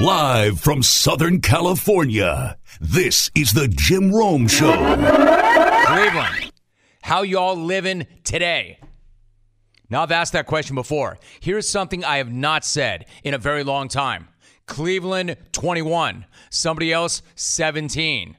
Live from Southern California, this is the Jim Rome Show. Cleveland, how y'all living today? Now, I've asked that question before. Here's something I have not said in a very long time Cleveland 21, somebody else 17.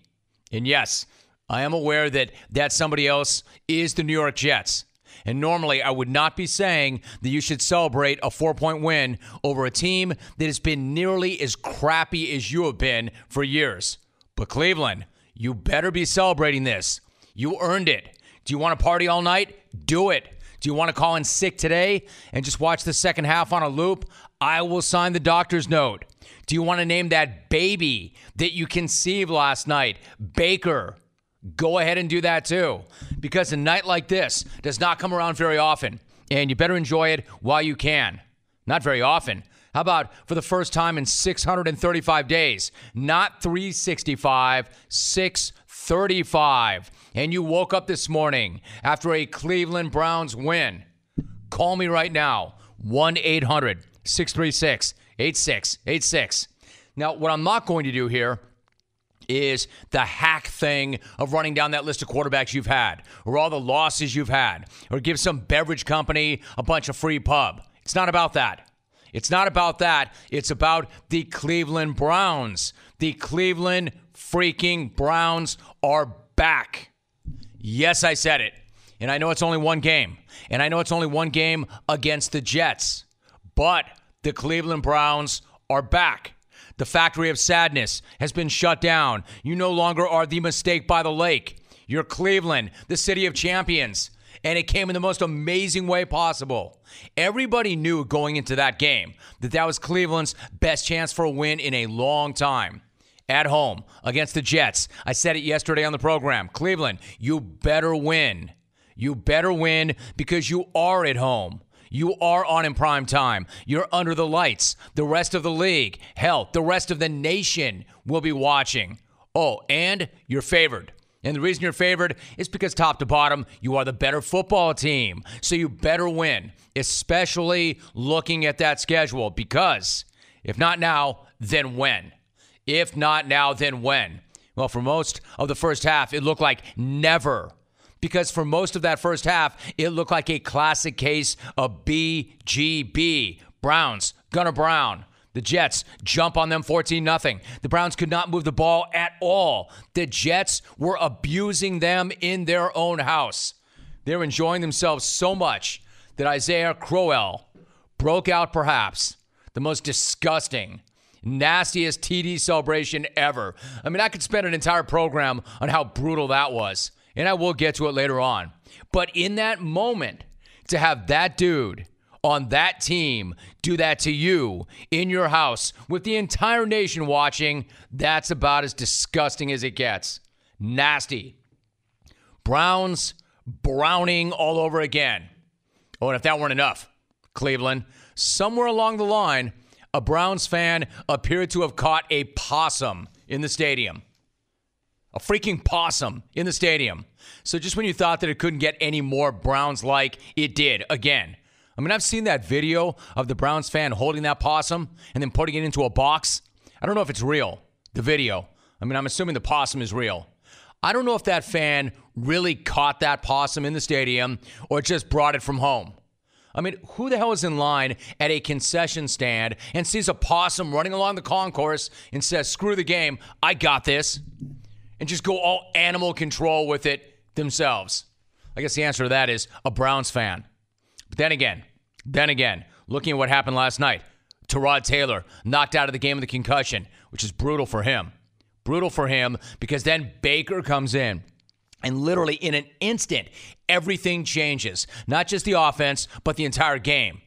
And yes, I am aware that that somebody else is the New York Jets. And normally, I would not be saying that you should celebrate a four point win over a team that has been nearly as crappy as you have been for years. But Cleveland, you better be celebrating this. You earned it. Do you want to party all night? Do it. Do you want to call in sick today and just watch the second half on a loop? I will sign the doctor's note. Do you want to name that baby that you conceived last night Baker? Go ahead and do that too. Because a night like this does not come around very often, and you better enjoy it while you can. Not very often. How about for the first time in 635 days? Not 365, 635. And you woke up this morning after a Cleveland Browns win. Call me right now 1 800 636 8686. Now, what I'm not going to do here is the hack thing of running down that list of quarterbacks you've had, or all the losses you've had, or give some beverage company a bunch of free pub. It's not about that. It's not about that. It's about the Cleveland Browns. The Cleveland freaking Browns are back. Yes, I said it. And I know it's only one game. And I know it's only one game against the Jets. But the Cleveland Browns are back. The factory of sadness has been shut down. You no longer are the mistake by the lake. You're Cleveland, the city of champions. And it came in the most amazing way possible. Everybody knew going into that game that that was Cleveland's best chance for a win in a long time. At home against the Jets. I said it yesterday on the program. Cleveland, you better win. You better win because you are at home. You are on in prime time. You're under the lights. The rest of the league, hell, the rest of the nation will be watching. Oh, and you're favored. And the reason you're favored is because top to bottom, you are the better football team. So you better win, especially looking at that schedule. Because if not now, then when? If not now, then when? Well, for most of the first half, it looked like never because for most of that first half, it looked like a classic case of BGB. Browns, Gunnar Brown. The Jets jump on them 14 0. The Browns could not move the ball at all. The Jets were abusing them in their own house. They're enjoying themselves so much that Isaiah Crowell broke out perhaps the most disgusting, nastiest TD celebration ever. I mean, I could spend an entire program on how brutal that was and I will get to it later on. But in that moment, to have that dude on that team do that to you in your house with the entire nation watching, that's about as disgusting as it gets. Nasty. Browns browning all over again. Oh, and if that weren't enough, Cleveland, somewhere along the line, a Browns fan appeared to have caught a possum in the stadium a freaking possum in the stadium. So just when you thought that it couldn't get any more Browns like, it did again. I mean, I've seen that video of the Browns fan holding that possum and then putting it into a box. I don't know if it's real, the video. I mean, I'm assuming the possum is real. I don't know if that fan really caught that possum in the stadium or just brought it from home. I mean, who the hell is in line at a concession stand and sees a possum running along the concourse and says, screw the game, I got this? And just go all animal control with it themselves? I guess the answer to that is a Browns fan. But then again, then again, looking at what happened last night, Tyrod Taylor knocked out of the game with a concussion, which is brutal for him. Brutal for him because then Baker comes in. And literally in an instant, everything changes. Not just the offense, but the entire game.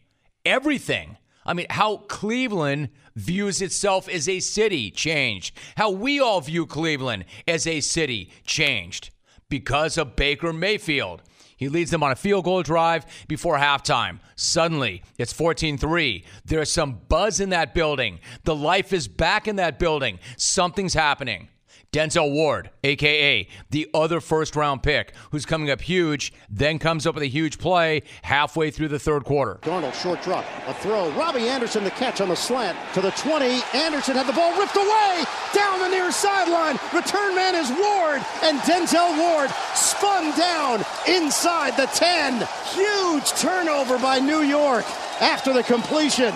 Everything. I mean, how Cleveland views itself as a city changed. How we all view Cleveland as a city changed because of Baker Mayfield. He leads them on a field goal drive before halftime. Suddenly, it's 14 3. There's some buzz in that building. The life is back in that building. Something's happening. Denzel Ward, aka the other first round pick, who's coming up huge, then comes up with a huge play halfway through the third quarter. Darnold, short drop, a throw. Robbie Anderson, the catch on the slant to the 20. Anderson had the ball ripped away down the near sideline. Return man is Ward, and Denzel Ward spun down inside the 10. Huge turnover by New York after the completion.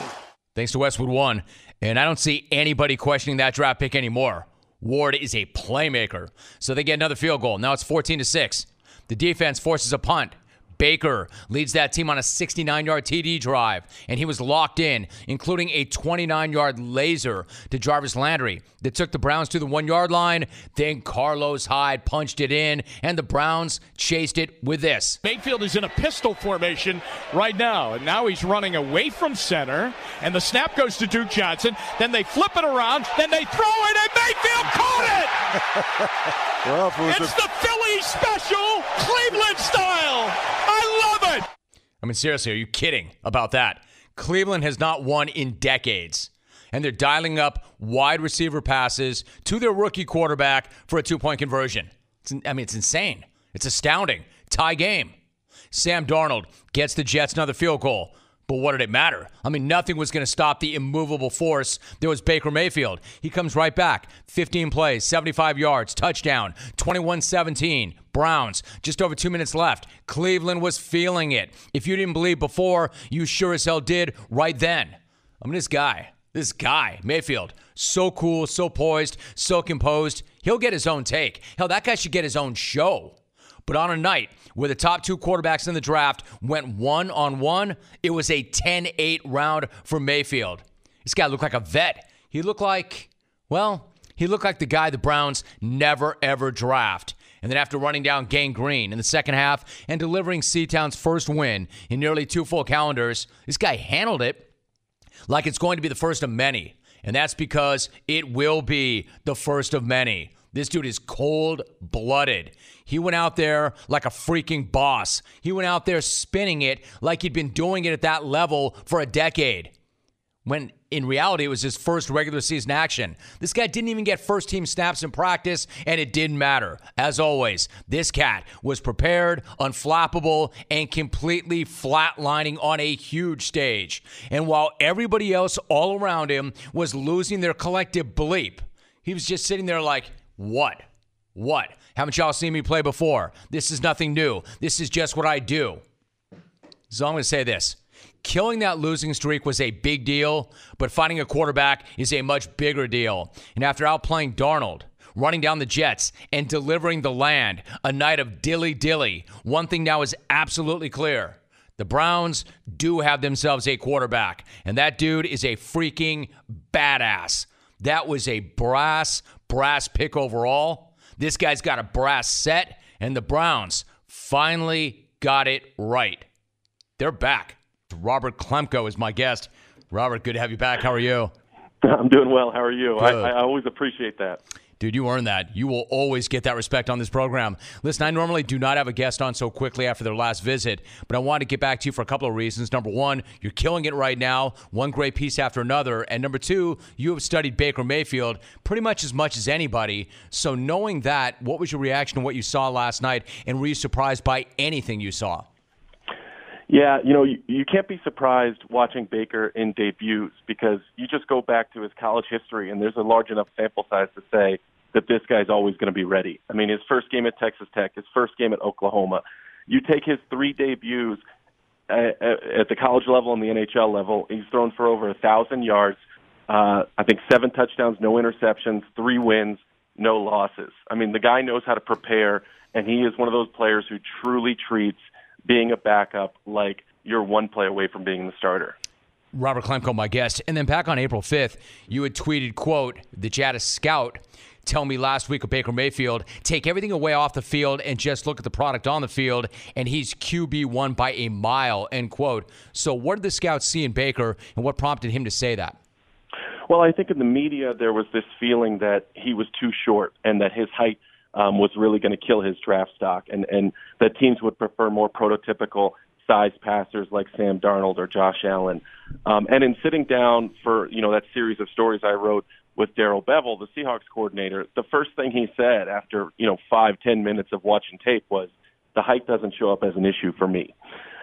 Thanks to Westwood One, and I don't see anybody questioning that draft pick anymore. Ward is a playmaker. So they get another field goal. Now it's 14 to 6. The defense forces a punt. Baker leads that team on a 69 yard TD drive, and he was locked in, including a 29 yard laser to Jarvis Landry that took the Browns to the one yard line. Then Carlos Hyde punched it in, and the Browns chased it with this. Mayfield is in a pistol formation right now, and now he's running away from center, and the snap goes to Duke Johnson. Then they flip it around, then they throw it, and Mayfield caught it! well, it it's the Philly special, Cleveland style. I love it. I mean, seriously, are you kidding about that? Cleveland has not won in decades. And they're dialing up wide receiver passes to their rookie quarterback for a two point conversion. It's, I mean, it's insane. It's astounding. Tie game. Sam Darnold gets the Jets another field goal. But what did it matter? I mean, nothing was going to stop the immovable force. There was Baker Mayfield. He comes right back. 15 plays, 75 yards, touchdown, 21 17. Browns, just over two minutes left. Cleveland was feeling it. If you didn't believe before, you sure as hell did right then. I mean, this guy, this guy, Mayfield, so cool, so poised, so composed. He'll get his own take. Hell, that guy should get his own show. But on a night where the top two quarterbacks in the draft went one on one, it was a 10 8 round for Mayfield. This guy looked like a vet. He looked like, well, he looked like the guy the Browns never ever draft. And then after running down Gang Green in the second half and delivering C-Town's first win in nearly two full calendars, this guy handled it like it's going to be the first of many. And that's because it will be the first of many. This dude is cold blooded. He went out there like a freaking boss. He went out there spinning it like he'd been doing it at that level for a decade. When in reality, it was his first regular season action. This guy didn't even get first team snaps in practice, and it didn't matter. As always, this cat was prepared, unflappable, and completely flatlining on a huge stage. And while everybody else all around him was losing their collective bleep, he was just sitting there like, what? What? Haven't y'all seen me play before? This is nothing new. This is just what I do. So I'm going to say this. Killing that losing streak was a big deal, but finding a quarterback is a much bigger deal. And after outplaying Darnold, running down the Jets, and delivering the land, a night of dilly dilly, one thing now is absolutely clear. The Browns do have themselves a quarterback, and that dude is a freaking badass. That was a brass, brass pick overall. This guy's got a brass set, and the Browns finally got it right. They're back. Robert Klemko is my guest. Robert, good to have you back. How are you? I'm doing well. How are you? I, I always appreciate that. Dude, you earn that. You will always get that respect on this program. Listen, I normally do not have a guest on so quickly after their last visit, but I wanted to get back to you for a couple of reasons. Number one, you're killing it right now, one great piece after another. And number two, you have studied Baker Mayfield pretty much as much as anybody. So, knowing that, what was your reaction to what you saw last night? And were you surprised by anything you saw? Yeah, you know, you, you can't be surprised watching Baker in debuts because you just go back to his college history, and there's a large enough sample size to say that this guy's always going to be ready. I mean, his first game at Texas Tech, his first game at Oklahoma. You take his three debuts at, at the college level and the NFL level. He's thrown for over a thousand yards. Uh, I think seven touchdowns, no interceptions, three wins, no losses. I mean, the guy knows how to prepare, and he is one of those players who truly treats being a backup like you're one play away from being the starter. Robert Klemko, my guest. And then back on April 5th, you had tweeted, quote, the had scout tell me last week of Baker Mayfield, take everything away off the field and just look at the product on the field, and he's QB1 by a mile, end quote. So what did the scouts see in Baker, and what prompted him to say that? Well, I think in the media there was this feeling that he was too short and that his height – um, was really going to kill his draft stock, and and that teams would prefer more prototypical size passers like Sam Darnold or Josh Allen. Um, and in sitting down for you know that series of stories I wrote with Darrell Bevell, the Seahawks coordinator, the first thing he said after you know five ten minutes of watching tape was, "The height doesn't show up as an issue for me,"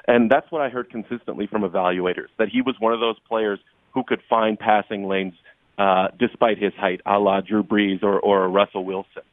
and that's what I heard consistently from evaluators that he was one of those players who could find passing lanes uh, despite his height, a la Drew Brees or or Russell Wilson.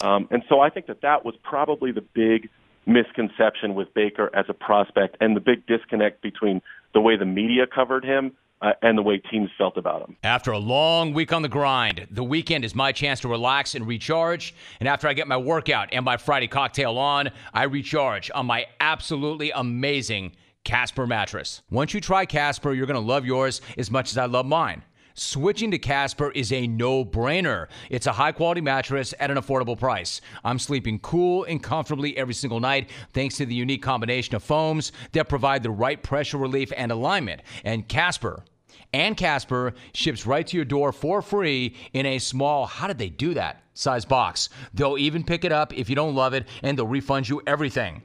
Um, and so I think that that was probably the big misconception with Baker as a prospect and the big disconnect between the way the media covered him uh, and the way teams felt about him. After a long week on the grind, the weekend is my chance to relax and recharge. And after I get my workout and my Friday cocktail on, I recharge on my absolutely amazing Casper mattress. Once you try Casper, you're going to love yours as much as I love mine. Switching to Casper is a no brainer. It's a high quality mattress at an affordable price. I'm sleeping cool and comfortably every single night thanks to the unique combination of foams that provide the right pressure relief and alignment. And Casper, and Casper ships right to your door for free in a small, how did they do that? Size box. They'll even pick it up if you don't love it and they'll refund you everything.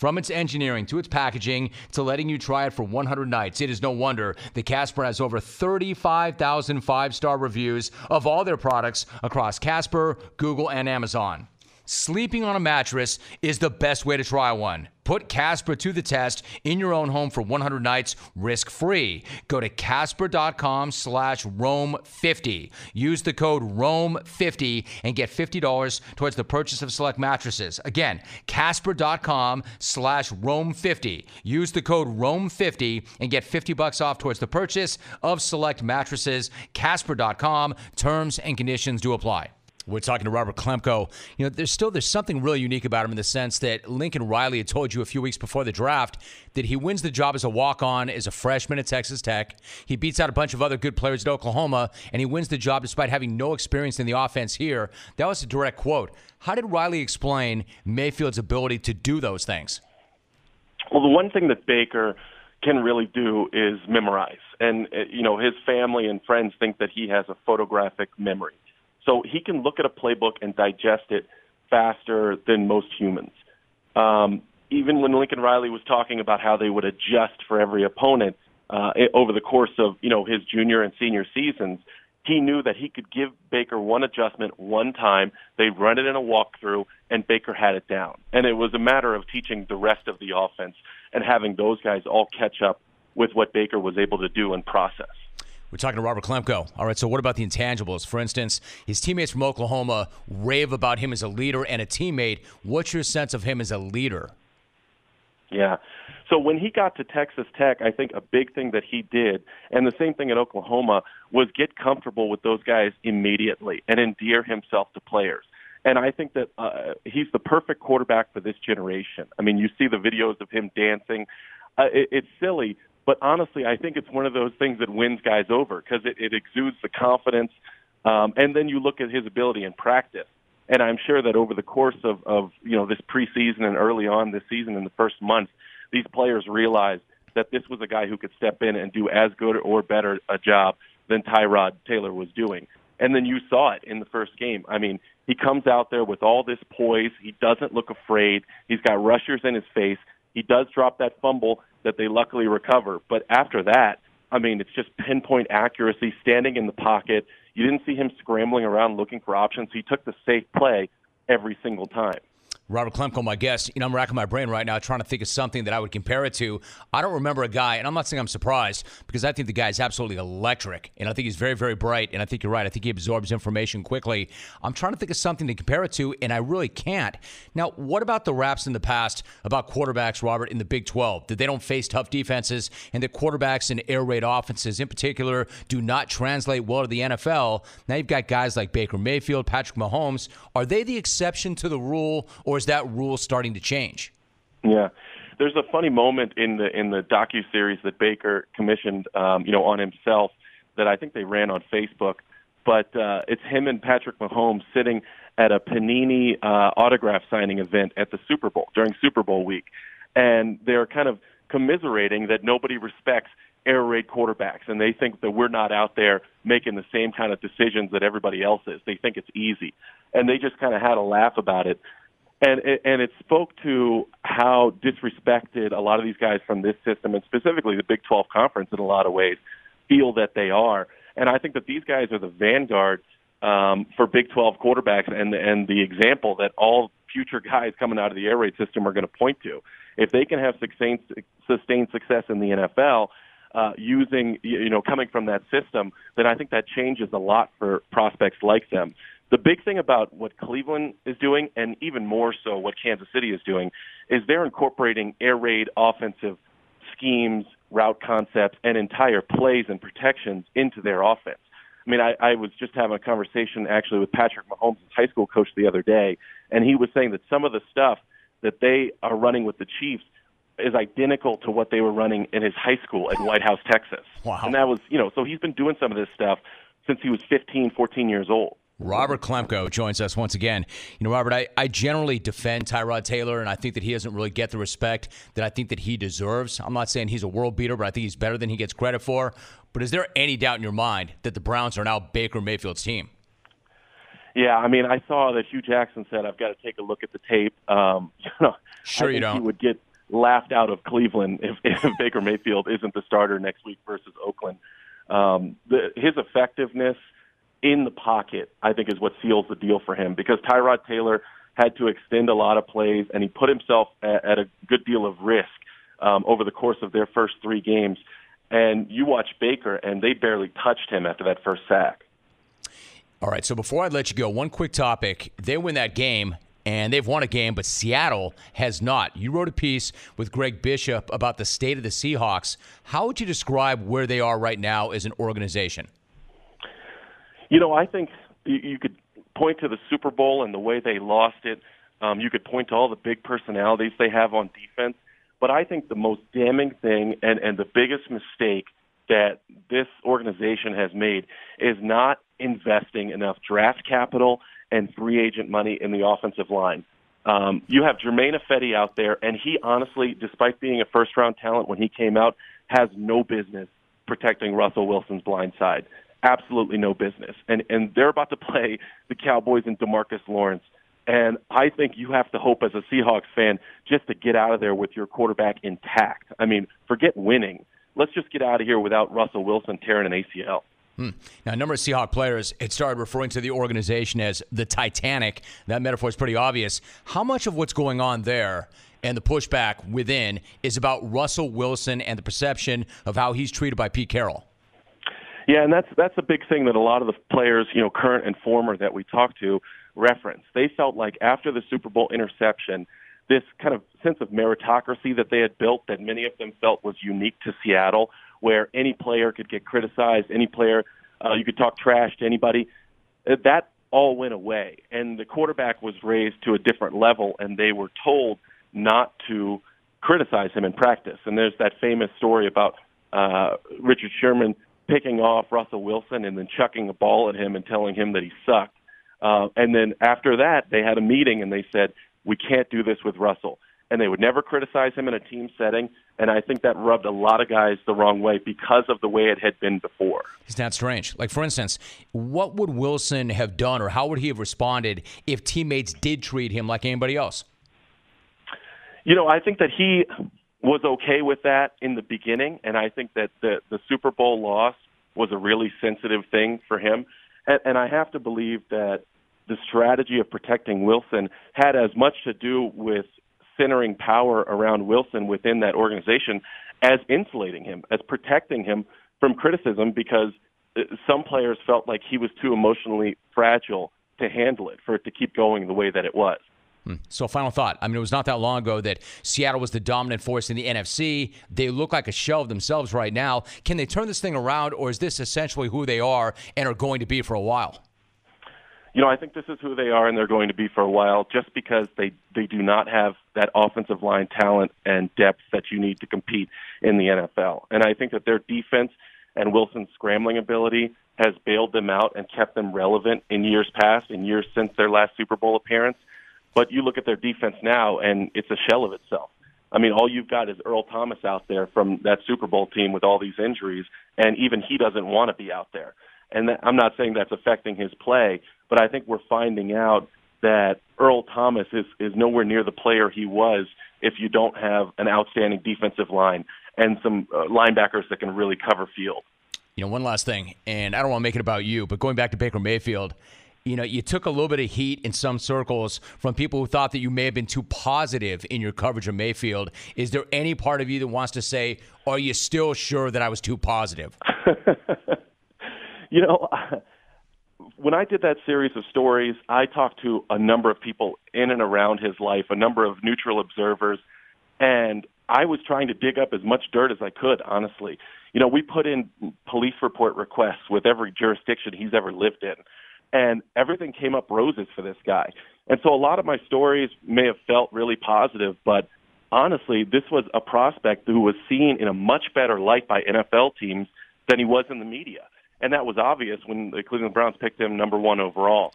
From its engineering to its packaging to letting you try it for 100 nights, it is no wonder that Casper has over 35,000 five star reviews of all their products across Casper, Google, and Amazon. Sleeping on a mattress is the best way to try one. Put Casper to the test in your own home for 100 nights risk-free. Go to casper.com slash Rome50. Use the code Rome50 and get $50 towards the purchase of select mattresses. Again, casper.com slash Rome50. Use the code Rome50 and get 50 bucks off towards the purchase of select mattresses. Casper.com. Terms and conditions do apply. We're talking to Robert Klemko. You know, there's still there's something really unique about him in the sense that Lincoln Riley had told you a few weeks before the draft that he wins the job as a walk-on as a freshman at Texas Tech. He beats out a bunch of other good players at Oklahoma, and he wins the job despite having no experience in the offense here. That was a direct quote. How did Riley explain Mayfield's ability to do those things? Well, the one thing that Baker can really do is memorize, and uh, you know his family and friends think that he has a photographic memory. So he can look at a playbook and digest it faster than most humans. Um, even when Lincoln Riley was talking about how they would adjust for every opponent uh, over the course of you know his junior and senior seasons, he knew that he could give Baker one adjustment one time. They'd run it in a walkthrough, and Baker had it down. And it was a matter of teaching the rest of the offense and having those guys all catch up with what Baker was able to do and process. We're talking to Robert Klemko. All right, so what about the intangibles? For instance, his teammates from Oklahoma rave about him as a leader and a teammate. What's your sense of him as a leader? Yeah. So when he got to Texas Tech, I think a big thing that he did, and the same thing at Oklahoma, was get comfortable with those guys immediately and endear himself to players. And I think that uh, he's the perfect quarterback for this generation. I mean, you see the videos of him dancing. Uh, it, it's silly, but honestly, I think it's one of those things that wins guys over because it, it exudes the confidence. Um, and then you look at his ability in practice. And I'm sure that over the course of, of you know this preseason and early on this season in the first month, these players realized that this was a guy who could step in and do as good or better a job than Tyrod Taylor was doing. And then you saw it in the first game. I mean, he comes out there with all this poise. He doesn't look afraid. He's got rushers in his face. He does drop that fumble that they luckily recover. But after that, I mean, it's just pinpoint accuracy, standing in the pocket. You didn't see him scrambling around looking for options. He took the safe play every single time. Robert Klemko, my guest. You know, I'm racking my brain right now trying to think of something that I would compare it to. I don't remember a guy, and I'm not saying I'm surprised because I think the guy is absolutely electric, and I think he's very, very bright. And I think you're right. I think he absorbs information quickly. I'm trying to think of something to compare it to, and I really can't. Now, what about the raps in the past about quarterbacks, Robert, in the Big 12? That they don't face tough defenses, and that quarterbacks in air raid offenses, in particular, do not translate well to the NFL. Now you've got guys like Baker Mayfield, Patrick Mahomes. Are they the exception to the rule, or is that rule starting to change? Yeah. There's a funny moment in the in the docu series that Baker commissioned, um, you know, on himself that I think they ran on Facebook. But uh, it's him and Patrick Mahomes sitting at a Panini uh, autograph signing event at the Super Bowl during Super Bowl week, and they're kind of commiserating that nobody respects air raid quarterbacks, and they think that we're not out there making the same kind of decisions that everybody else is. They think it's easy, and they just kind of had a laugh about it and it, and it spoke to how disrespected a lot of these guys from this system, and specifically the Big 12 conference, in a lot of ways, feel that they are. And I think that these guys are the vanguard um, for Big 12 quarterbacks and and the example that all future guys coming out of the air raid system are going to point to. If they can have sustained sustained success in the NFL uh, using you know coming from that system, then I think that changes a lot for prospects like them. The big thing about what Cleveland is doing, and even more so what Kansas City is doing, is they're incorporating air raid offensive schemes, route concepts, and entire plays and protections into their offense. I mean, I, I was just having a conversation actually with Patrick Mahomes' high school coach the other day, and he was saying that some of the stuff that they are running with the Chiefs is identical to what they were running in his high school at White House, Texas. Wow. And that was, you know, so he's been doing some of this stuff since he was 15, 14 years old. Robert Klemko joins us once again. You know, Robert, I, I generally defend Tyrod Taylor, and I think that he doesn't really get the respect that I think that he deserves. I'm not saying he's a world beater, but I think he's better than he gets credit for. But is there any doubt in your mind that the Browns are now Baker Mayfield's team? Yeah, I mean, I saw that Hue Jackson said I've got to take a look at the tape. Um, you know, sure you don't. He would get laughed out of Cleveland if, if Baker Mayfield isn't the starter next week versus Oakland. Um, the, his effectiveness in the pocket, I think, is what seals the deal for him because Tyrod Taylor had to extend a lot of plays and he put himself at, at a good deal of risk um, over the course of their first three games. And you watch Baker, and they barely touched him after that first sack. All right, so before I let you go, one quick topic. They win that game, and they've won a game, but Seattle has not. You wrote a piece with Greg Bishop about the state of the Seahawks. How would you describe where they are right now as an organization? You know, I think you could point to the Super Bowl and the way they lost it. Um, you could point to all the big personalities they have on defense. But I think the most damning thing and, and the biggest mistake that this organization has made is not investing enough draft capital and free agent money in the offensive line. Um, you have Germain Ifedi out there, and he honestly, despite being a first round talent when he came out, has no business protecting Russell Wilson's blind side. Absolutely no business. And and they're about to play the Cowboys and Demarcus Lawrence. And I think you have to hope as a Seahawks fan just to get out of there with your quarterback intact. I mean, forget winning. Let's just get out of here without Russell Wilson tearing an ACL. Hmm. Now, a number of Seahawk players had started referring to the organization as the Titanic. That metaphor is pretty obvious. How much of what's going on there and the pushback within is about Russell Wilson and the perception of how he's treated by Pete Carroll? Yeah, and that's that's a big thing that a lot of the players, you know, current and former that we talked to, reference. They felt like after the Super Bowl interception, this kind of sense of meritocracy that they had built that many of them felt was unique to Seattle, where any player could get criticized, any player uh, you could talk trash to anybody. Uh, that all went away, and the quarterback was raised to a different level, and they were told not to criticize him in practice. And there's that famous story about uh, Richard Sherman picking off Russell Wilson and then chucking a ball at him and telling him that he sucked. Uh, and then after that, they had a meeting and they said, we can't do this with Russell. And they would never criticize him in a team setting. And I think that rubbed a lot of guys the wrong way because of the way it had been before. It's not that strange. Like, for instance, what would Wilson have done or how would he have responded if teammates did treat him like anybody else? You know, I think that he was okay with that in the beginning. And I think that the, the Super Bowl loss was a really sensitive thing for him. And, and I have to believe that the strategy of protecting Wilson had as much to do with centering power around Wilson within that organization as insulating him, as protecting him from criticism because uh, some players felt like he was too emotionally fragile to handle it, for it to keep going the way that it was. Hmm. So, final thought. I mean, it was not that long ago that Seattle was the dominant force in the NFC. They look like a shell of themselves right now. Can they turn this thing around, or is this essentially who they are and are going to be for a while? You know, I think this is who they are and they're going to be for a while just because they, they do not have that offensive line talent and depth that you need to compete in the NFL. And I think that their defense and Wilson's scrambling ability has bailed them out and kept them relevant in years past, in years since their last Super Bowl appearance. But you look at their defense now, and it's a shell of itself. I mean, all you've got is Earl Thomas out there from that Super Bowl team with all these injuries, and even he doesn't want to be out there. And that, I'm not saying that's affecting his play, but I think we're finding out that Earl Thomas is, is nowhere near the player he was if you don't have an outstanding defensive line and some uh, linebackers that can really cover field. You know, one last thing, and I don't want to make it about you, but going back to Baker Mayfield, you know, you took a little bit of heat in some circles from people who thought that you may have been too positive in your coverage of Mayfield. Is there any part of you that wants to say, are you still sure that I was too positive? you know, when I did that series of stories, I talked to a number of people in and around his life, a number of neutral observers, and I was trying to dig up as much dirt as I could, honestly. You know, we put in police report requests with every jurisdiction he's ever lived in and everything came up roses for this guy. And so a lot of my stories may have felt really positive, but honestly, this was a prospect who was seen in a much better light by NFL teams than he was in the media. And that was obvious when the Cleveland Browns picked him number 1 overall.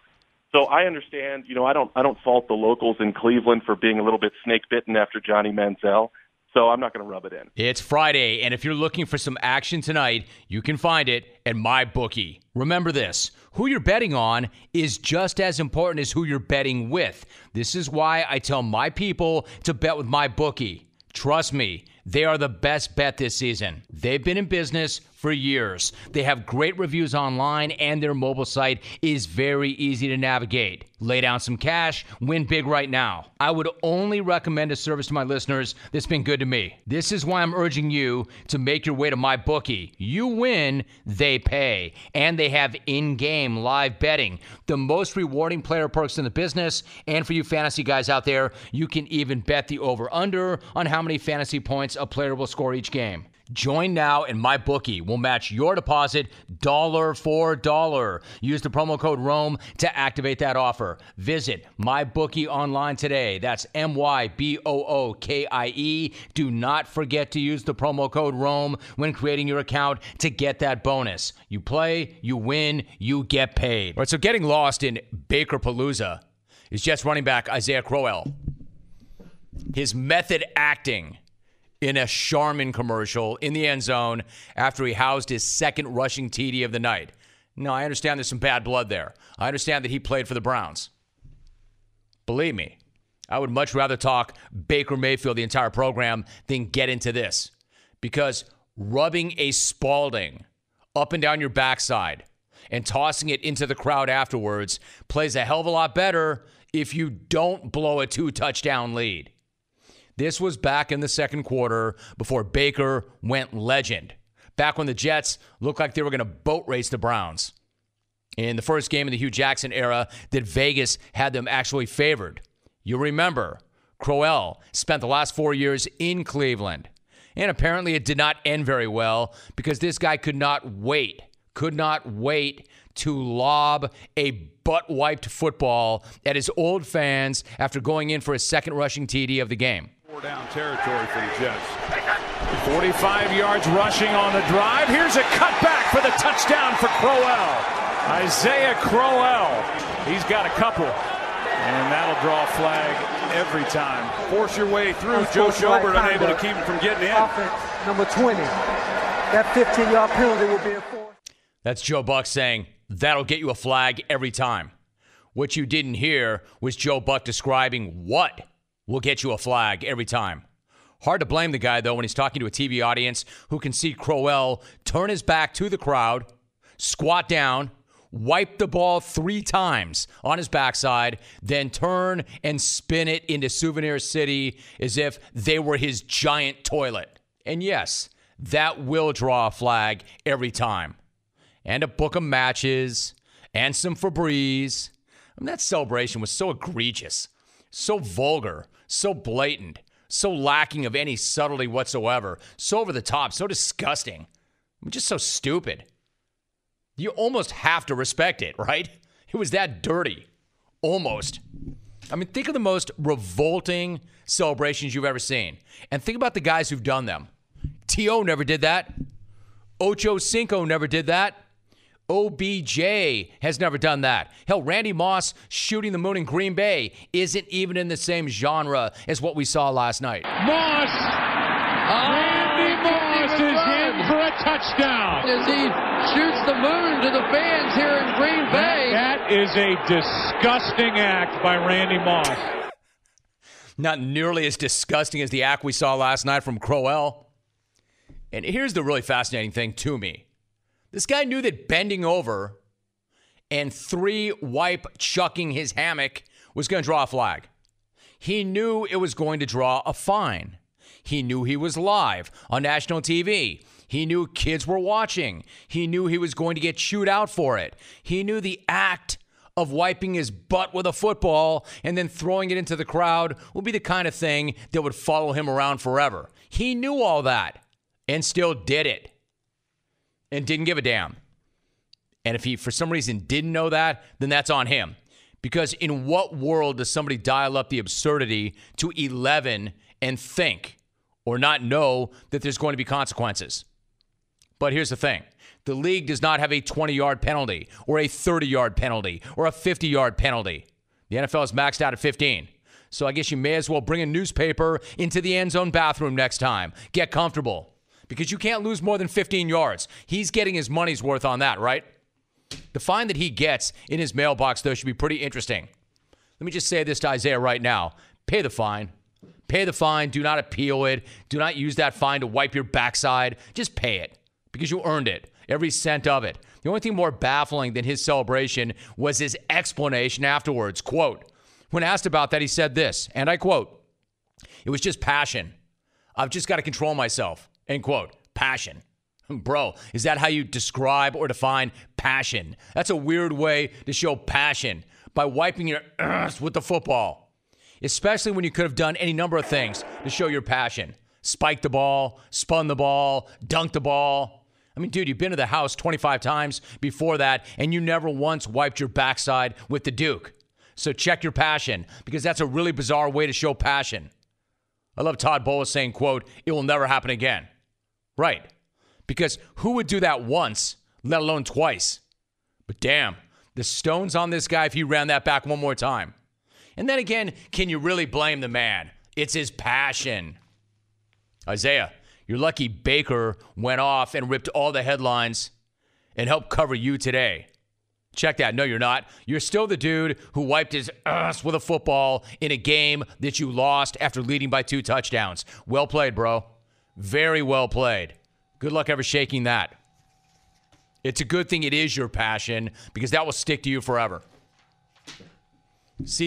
So I understand, you know, I don't I don't fault the locals in Cleveland for being a little bit snake bitten after Johnny Manziel. So I'm not going to rub it in. It's Friday, and if you're looking for some action tonight, you can find it at my bookie. Remember this who you're betting on is just as important as who you're betting with. This is why I tell my people to bet with my bookie. Trust me, they are the best bet this season. They've been in business for years. They have great reviews online, and their mobile site is very easy to navigate. Lay down some cash, win big right now. I would only recommend a service to my listeners that's been good to me. This is why I'm urging you to make your way to my bookie. You win, they pay, and they have in-game live betting, the most rewarding player perks in the business. And for you fantasy guys out there, you can even bet the over/under on how many fantasy points a player will score each game. Join now and my bookie will match your deposit dollar for dollar. Use the promo code ROME to activate that offer. Visit my bookie online today. That's M Y B O O K I E. Do not forget to use the promo code ROME when creating your account to get that bonus. You play, you win, you get paid. All right, so getting lost in Baker Palooza is Jets running back Isaiah Crowell. His method acting in a Charmin commercial in the end zone after he housed his second rushing TD of the night. No, I understand there's some bad blood there. I understand that he played for the Browns. Believe me, I would much rather talk Baker Mayfield the entire program than get into this because rubbing a Spalding up and down your backside and tossing it into the crowd afterwards plays a hell of a lot better if you don't blow a two touchdown lead. This was back in the second quarter before Baker went legend. Back when the Jets looked like they were going to boat race the Browns. In the first game of the Hue Jackson era, that Vegas had them actually favored. You remember, Crowell spent the last four years in Cleveland. And apparently it did not end very well because this guy could not wait, could not wait to lob a butt wiped football at his old fans after going in for his second rushing TD of the game. Four down territory for the Jets. 45 yards rushing on the drive. Here's a cutback for the touchdown for Crowell. Isaiah Crowell. He's got a couple. And that'll draw a flag every time. Force your way through. Joe Schobert unable to keep him from getting in. Offense, number 20. That 15 yard penalty will be enforced. That's Joe Buck saying, that'll get you a flag every time. What you didn't hear was Joe Buck describing what will get you a flag every time. Hard to blame the guy, though, when he's talking to a TV audience who can see Crowell turn his back to the crowd, squat down, wipe the ball three times on his backside, then turn and spin it into Souvenir City as if they were his giant toilet. And yes, that will draw a flag every time. And a book of matches and some Febreze. I mean, that celebration was so egregious, so vulgar, so blatant, so lacking of any subtlety whatsoever, so over the top, so disgusting. I mean, just so stupid. You almost have to respect it, right? It was that dirty. Almost. I mean, think of the most revolting celebrations you've ever seen. And think about the guys who've done them. T.O. never did that. Ocho Cinco never did that. OBJ has never done that. Hell, Randy Moss shooting the moon in Green Bay isn't even in the same genre as what we saw last night. Moss! Randy oh, Moss is in for a touchdown. As he shoots the moon to the fans here in Green Bay. That is a disgusting act by Randy Moss. Not nearly as disgusting as the act we saw last night from Crowell. And here's the really fascinating thing to me This guy knew that bending over and three wipe chucking his hammock was going to draw a flag. He knew it was going to draw a fine. He knew he was live on national TV. He knew kids were watching. He knew he was going to get chewed out for it. He knew the act of wiping his butt with a football and then throwing it into the crowd would be the kind of thing that would follow him around forever. He knew all that and still did it and didn't give a damn. And if he, for some reason, didn't know that, then that's on him. Because in what world does somebody dial up the absurdity to 11 and think or not know that there's going to be consequences? But here's the thing the league does not have a 20 yard penalty or a 30 yard penalty or a 50 yard penalty. The NFL is maxed out at 15. So I guess you may as well bring a newspaper into the end zone bathroom next time. Get comfortable because you can't lose more than 15 yards. He's getting his money's worth on that, right? The fine that he gets in his mailbox, though, should be pretty interesting. Let me just say this to Isaiah right now pay the fine. Pay the fine. Do not appeal it. Do not use that fine to wipe your backside. Just pay it because you earned it, every cent of it. The only thing more baffling than his celebration was his explanation afterwards. Quote, when asked about that, he said this, and I quote, It was just passion. I've just got to control myself. End quote. Passion. Hmm, bro, is that how you describe or define passion? That's a weird way to show passion by wiping your ass with the football, especially when you could have done any number of things to show your passion. Spike the ball, spun the ball, dunked the ball. I mean, dude, you've been to the house 25 times before that, and you never once wiped your backside with the Duke. So check your passion because that's a really bizarre way to show passion. I love Todd Bowles saying, quote, it will never happen again. Right. Because who would do that once, let alone twice? But damn, the stones on this guy if he ran that back one more time. And then again, can you really blame the man? It's his passion. Isaiah, you're lucky Baker went off and ripped all the headlines and helped cover you today. Check that. No, you're not. You're still the dude who wiped his ass with a football in a game that you lost after leading by two touchdowns. Well played, bro. Very well played. Good luck ever shaking that. It's a good thing it is your passion because that will stick to you forever.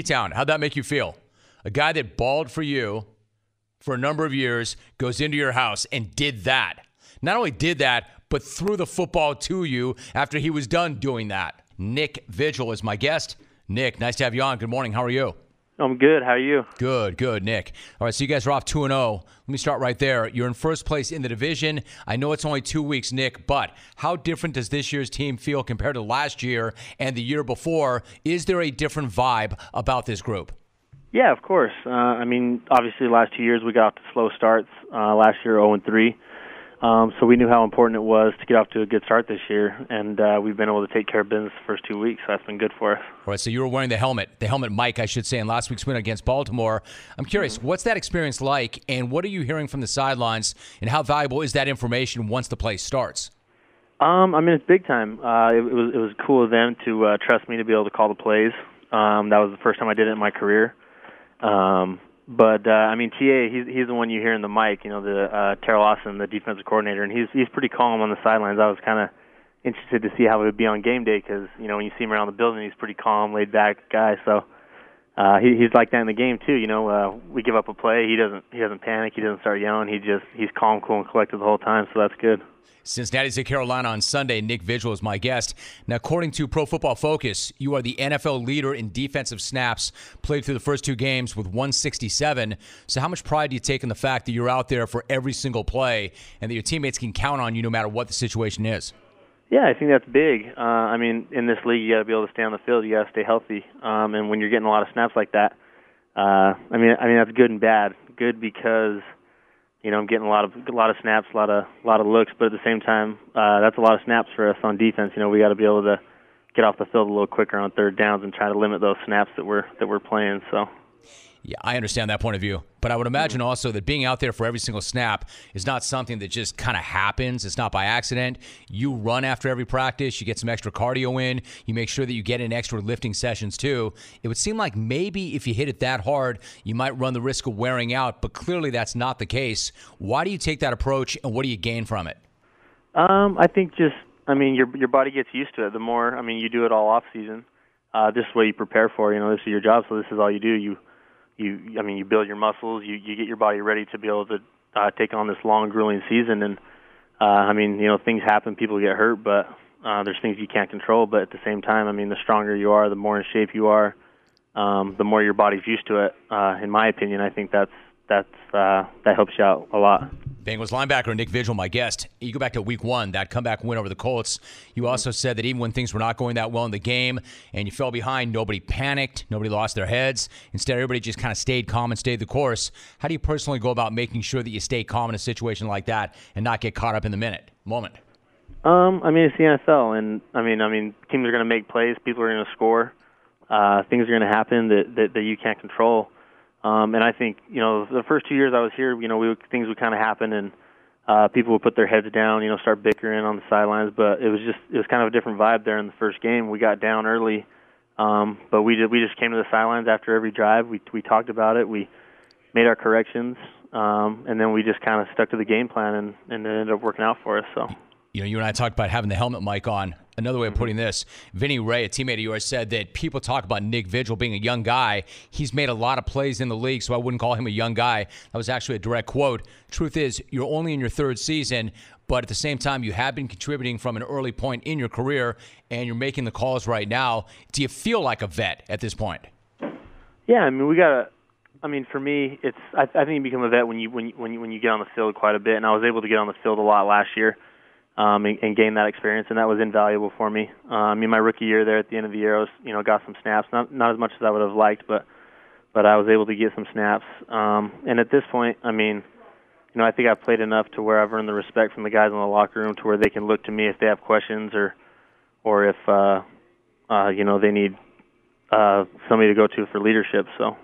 Town, how'd that make you feel? A guy that balled for you for a number of years goes into your house and did that. Not only did that, but threw the football to you after he was done doing that. Nick Vigil is my guest. Nick, nice to have you on. Good morning. How are you? I'm good. How are you? Good, good, Nick. All right, so you guys are off 2 and 0. Let me start right there. You're in first place in the division. I know it's only 2 weeks, Nick, but how different does this year's team feel compared to last year and the year before? Is there a different vibe about this group? Yeah, of course. Uh, I mean, obviously, last two years we got off to slow starts. Uh, last year, 0 and 3. Um, so we knew how important it was to get off to a good start this year, and uh, we've been able to take care of business the first two weeks. So that's been good for us. All right, so you were wearing the helmet, the helmet Mike, I should say, in last week's win against Baltimore. I'm curious, mm-hmm. what's that experience like, and what are you hearing from the sidelines, and how valuable is that information once the play starts? Um, I mean, it's big time. Uh, it, it was it was cool of them to uh, trust me to be able to call the plays. Um, that was the first time I did it in my career. Um, but uh, I mean, TA, he's he's the one you hear in the mic. You know, the uh, Teryl Austin, the defensive coordinator, and he's he's pretty calm on the sidelines. I was kind of interested to see how it would be on game day because you know when you see him around the building, he's pretty calm, laid back guy. So uh, he, he's like that in the game too. You know, uh, we give up a play, he doesn't he doesn't panic, he doesn't start yelling. He just he's calm, cool, and collected the whole time. So that's good. Cincinnati's at Carolina on Sunday. Nick Vigil is my guest. Now, according to Pro Football Focus, you are the NFL leader in defensive snaps played through the first two games with 167. So, how much pride do you take in the fact that you're out there for every single play and that your teammates can count on you no matter what the situation is? Yeah, I think that's big. Uh, I mean, in this league, you got to be able to stay on the field. You got to stay healthy, um, and when you're getting a lot of snaps like that, uh, I mean, I mean that's good and bad. Good because you know, I'm getting a lot of a lot of snaps, a lot of a lot of looks, but at the same time, uh, that's a lot of snaps for us on defense. You know, we got to be able to get off the field a little quicker on third downs and try to limit those snaps that we're that we're playing. So. Yeah, I understand that point of view. But I would imagine also that being out there for every single snap is not something that just kind of happens. It's not by accident. You run after every practice, you get some extra cardio in, you make sure that you get in extra lifting sessions too. It would seem like maybe if you hit it that hard, you might run the risk of wearing out, but clearly that's not the case. Why do you take that approach and what do you gain from it? Um, I think just I mean, your your body gets used to it. The more, I mean, you do it all off season. Uh, this is what you prepare for. You know, this is your job, so this is all you do. You, you, I mean, you build your muscles. You you get your body ready to be able to uh, take on this long, grueling season. And uh, I mean, you know, things happen. People get hurt, but uh, there's things you can't control. But at the same time, I mean, the stronger you are, the more in shape you are, um, the more your body's used to it. Uh, in my opinion, I think that's that's uh, that helps you out a lot. Bengals linebacker Nick Vigil, my guest. You go back to week one, that comeback win over the Colts. You also said that even when things were not going that well in the game and you fell behind, nobody panicked, nobody lost their heads. Instead, everybody just kind of stayed calm and stayed the course. How do you personally go about making sure that you stay calm in a situation like that and not get caught up in the minute moment? Um, I mean, it's the NFL, and I mean, I mean, teams are going to make plays, people are going to score, uh, things are going to happen that, that that you can't control. Um, and I think you know the first two years I was here, you know, we would, things would kind of happen, and uh, people would put their heads down, you know, start bickering on the sidelines. But it was just it was kind of a different vibe there in the first game. We got down early, um, but we did we just came to the sidelines after every drive. We we talked about it. We made our corrections, um, and then we just kind of stuck to the game plan, and and it ended up working out for us. So you know, you and I talked about having the helmet mic on. Another way of mm-hmm. putting this, Vinny Rey, a teammate of yours, said that people talk about Nick Vigil being a young guy. He's made a lot of plays in the league, so I wouldn't call him a young guy. That was actually a direct quote. Truth is, you're only in your third season, but at the same time, you have been contributing from an early point in your career, and you're making the calls right now. Do you feel like a vet at this point? Yeah, I mean, we got to. I mean, for me, it's. I, I think you become a vet when you when you, when you when you get on the field quite a bit, and I was able to get on the field a lot last year um, and, and gain that experience, and that was invaluable for me. Um, I mean, my rookie year there at the end of the year, I was, you know, got some snaps, not not as much as I would have liked, but but I was able to get some snaps. Um, and at this point, I mean, you know, I think I've played enough to where I've earned the respect from the guys in the locker room to where they can look to me if they have questions or or if uh, uh, you know they need uh, somebody to go to for leadership. So.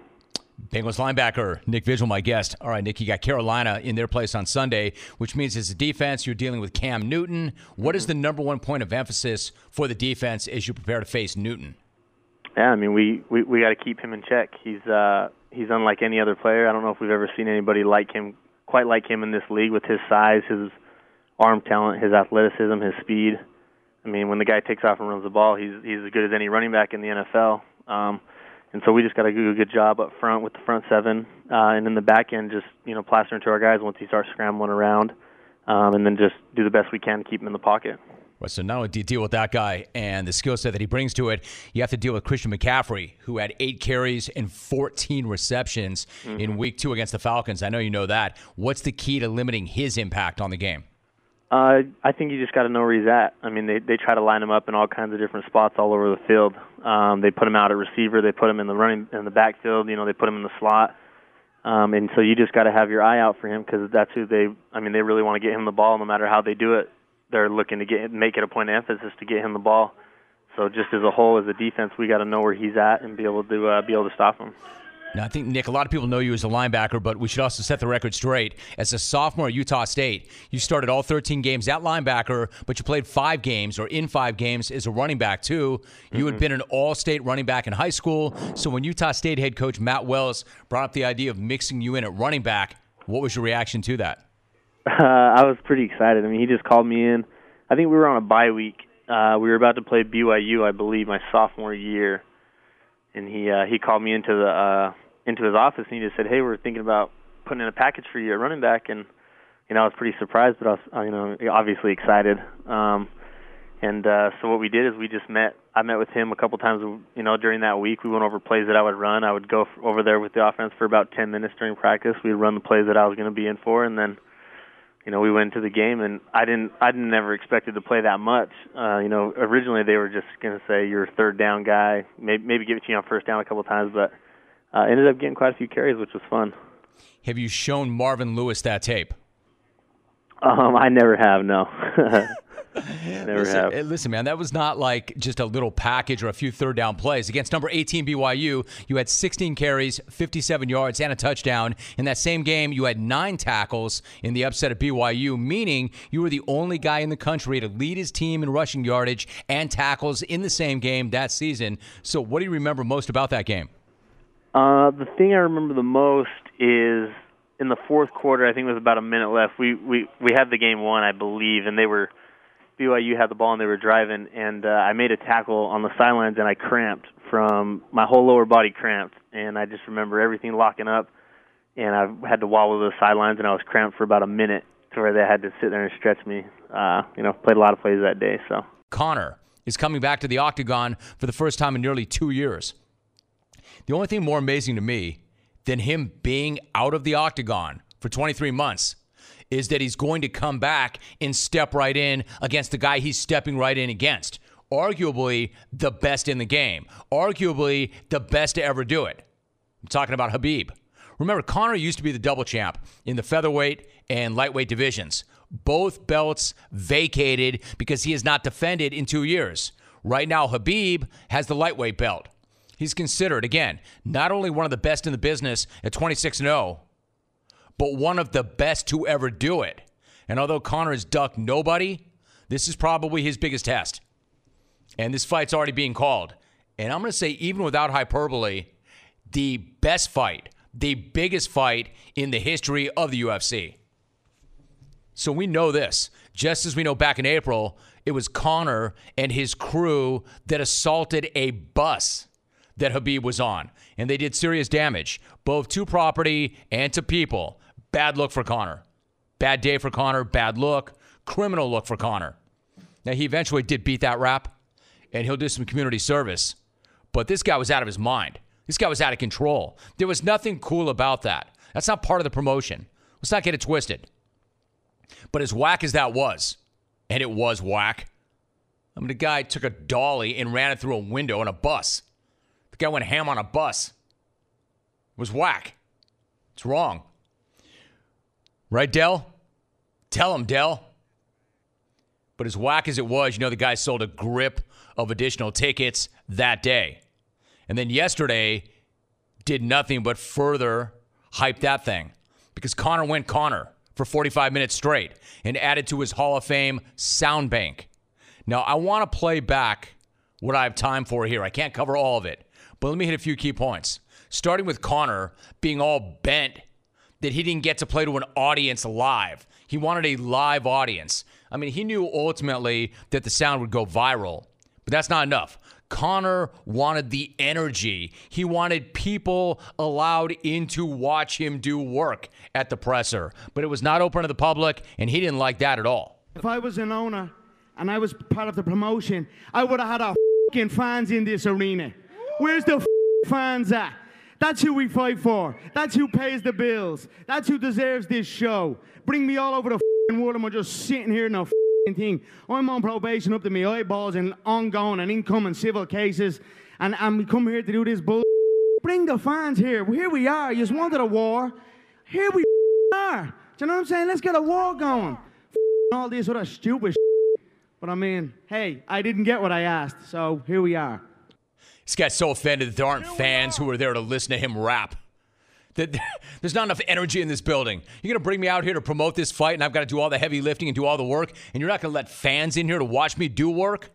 Bengals linebacker Nick Vigil, my guest. All right, Nick, you got Carolina in their place on Sunday, which means as a defense, you're dealing with Cam Newton. What is the number one point of emphasis for the defense as you prepare to face Newton? Yeah, I mean, we we, we got to keep him in check. He's uh, he's unlike any other player. I don't know if we've ever seen anybody like him, quite like him in this league with his size, his arm talent, his athleticism, his speed. I mean, when the guy takes off and runs the ball, he's he's as good as any running back in the NFL. Um, and so we just got to do a good job up front with the front seven, uh, and in the back end, just you know, plastering to our guys once he starts scrambling around, um, and then just do the best we can to keep him in the pocket. Right, so not only do you deal with that guy and the skill set that he brings to it, you have to deal with Christian McCaffrey, who had eight carries and 14 receptions mm-hmm. in Week Two against the Falcons. I know you know that. What's the key to limiting his impact on the game? Uh, I think you just got to know where he's at. I mean, they they try to line him up in all kinds of different spots all over the field. Um, they put him out at receiver. They put him in the running in the backfield. You know, they put him in the slot. Um, and so you just got to have your eye out for him because that's who they. I mean, they really want to get him the ball, no matter how they do it. They're looking to get make it a point of emphasis to get him the ball. So just as a whole, as a defense, we got to know where he's at and be able to uh, be able to stop him. Now, I think, Nick, a lot of people know you as a linebacker, but we should also set the record straight. As a sophomore at Utah State, you started all 13 games at linebacker, but you played five games or in five games as a running back, too. You mm-hmm. had been an all state running back in high school. So when Utah State head coach Matt Wells brought up the idea of mixing you in at running back, what was your reaction to that? Uh, I was pretty excited. I mean, he just called me in. I think we were on a bye week. Uh, we were about to play BYU, I believe, my sophomore year, and he uh, he called me into the uh, into his office and he just said, "Hey, we're thinking about putting in a package for you at running back." And you know, I was pretty surprised, but I was uh, you know obviously excited. Um, and uh, so what we did is we just met. I met with him a couple times. You know, during that week, we went over plays that I would run. I would go over there with the offense for about 10 minutes during practice. We'd run the plays that I was going to be in for, and then, you know, we went into the game. And I didn't, I didn't never expected to play that much. Uh, you know, originally they were just going to say you're a third down guy, maybe, maybe give it to you on first down a couple times, but uh, ended up getting quite a few carries, which was fun. Have you shown Marvin Lewis that tape? Um, I never have. No. Never listen, have. Eh, listen, man, that was not like just a little package or a few third down plays. Against number 18 BYU, you had 16 carries, 57 yards, and a touchdown. In that same game, you had nine tackles in the upset at BYU, meaning you were the only guy in the country to lead his team in rushing yardage and tackles in the same game that season. So, what do you remember most about that game? Uh, the thing I remember the most is in the fourth quarter. I think it was about a minute left. We we we had the game won, I believe, and they were BYU had the ball and they were driving, and uh, I made a tackle on the sidelines and I cramped from my whole lower body cramped, and I just remember everything locking up, and I had to wobble to the sidelines, and I was cramped for about a minute to where they had to sit there and stretch me. Uh, you know, played a lot of plays that day, so. Conor is coming back to the octagon for the first time in nearly two years. The only thing more amazing to me than him being out of the octagon for 23 months is that he's going to come back and step right in against the guy he's stepping right in against. Arguably the best in the game, arguably the best to ever do it. I'm talking about Khabib. Remember, Conor used to be the double champ in the featherweight and lightweight divisions. Both belts vacated because he has not defended in two years. Right now, Khabib has the lightweight belt. He's considered, again, not only one of the best in the business at 26 0, but one of the best to ever do it. And although Conor has ducked nobody, this is probably his biggest test. And this fight's already being called. And I'm going to say, even without hyperbole, the best fight, the biggest fight in the history of the UFC. So we know this. Just as we know back in April, it was Conor and his crew that assaulted a bus that Khabib was on, and they did serious damage, both to property and to people. Bad look for Conor. Bad day for Conor. Bad look. Criminal look for Conor. Now, he eventually did beat that rap, and he'll do some community service. But this guy was out of his mind. This guy was out of control. There was nothing cool about that. That's not part of the promotion. Let's not get it twisted. But as whack as that was, and it was whack, I mean, the guy took a dolly and ran it through a window on a bus. The guy went ham on a bus. It was whack. It's wrong. Right, Dell? Tell him, Dell. But as whack as it was, you know, the guy sold a grip of additional tickets that day. And then yesterday did nothing but further hype that thing because Conor went Conor for 45 minutes straight and added to his Hall of Fame sound bank. Now, I want to play back what I have time for here. I can't cover all of it, but let me hit a few key points. Starting with Conor being all bent that he didn't get to play to an audience live. He wanted a live audience. I mean, he knew ultimately that the sound would go viral, but that's not enough. Conor wanted the energy. He wanted people allowed in to watch him do work at the presser, but it was not open to the public, and he didn't like that at all. If I was an owner and I was part of the promotion, I would have had fucking fans in this arena. Where's the fans at? That's who we fight for. That's who pays the bills. That's who deserves this show. Bring me all over the world and we're just sitting here in a thing. I'm on probation up to my eyeballs and ongoing and incoming civil cases. And, and we come here to do this bull. Bring the fans here. Here we are. You just wanted a war. Here we are. Do you know what I'm saying? Let's get a war going. All this other stupid But I mean, hey, I didn't get what I asked. So here we are. This guy's so offended that there aren't fans who are there to listen to him rap. That there's not enough energy in this building. You're gonna bring me out here to promote this fight, and I've got to do all the heavy lifting and do all the work, and you're not gonna let fans in here to watch me do work.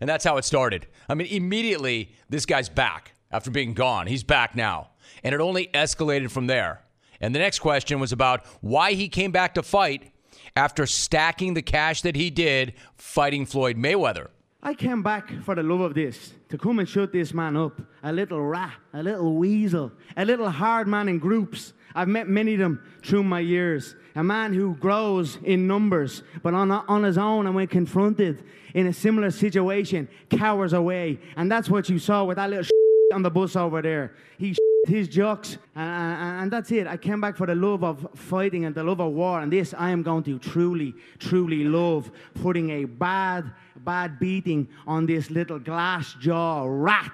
And that's how it started. I mean, immediately this guy's back after being gone. He's back now, and it only escalated from there. And the next question was about why he came back to fight after stacking the cash that he did fighting Floyd Mayweather. I came back for the love of this, to come and shut this man up. A little rat, a little weasel, a little hard man in groups. I've met many of them through my years. A man who grows in numbers, but on, on his own and when confronted in a similar situation, cowers away. And that's what you saw with that little on the bus over there. He his jokes, and, and, and, that's it. I came back for the love of fighting and the love of war, and this I am going to truly, truly love putting a bad, bad beating on this little glass jaw rat.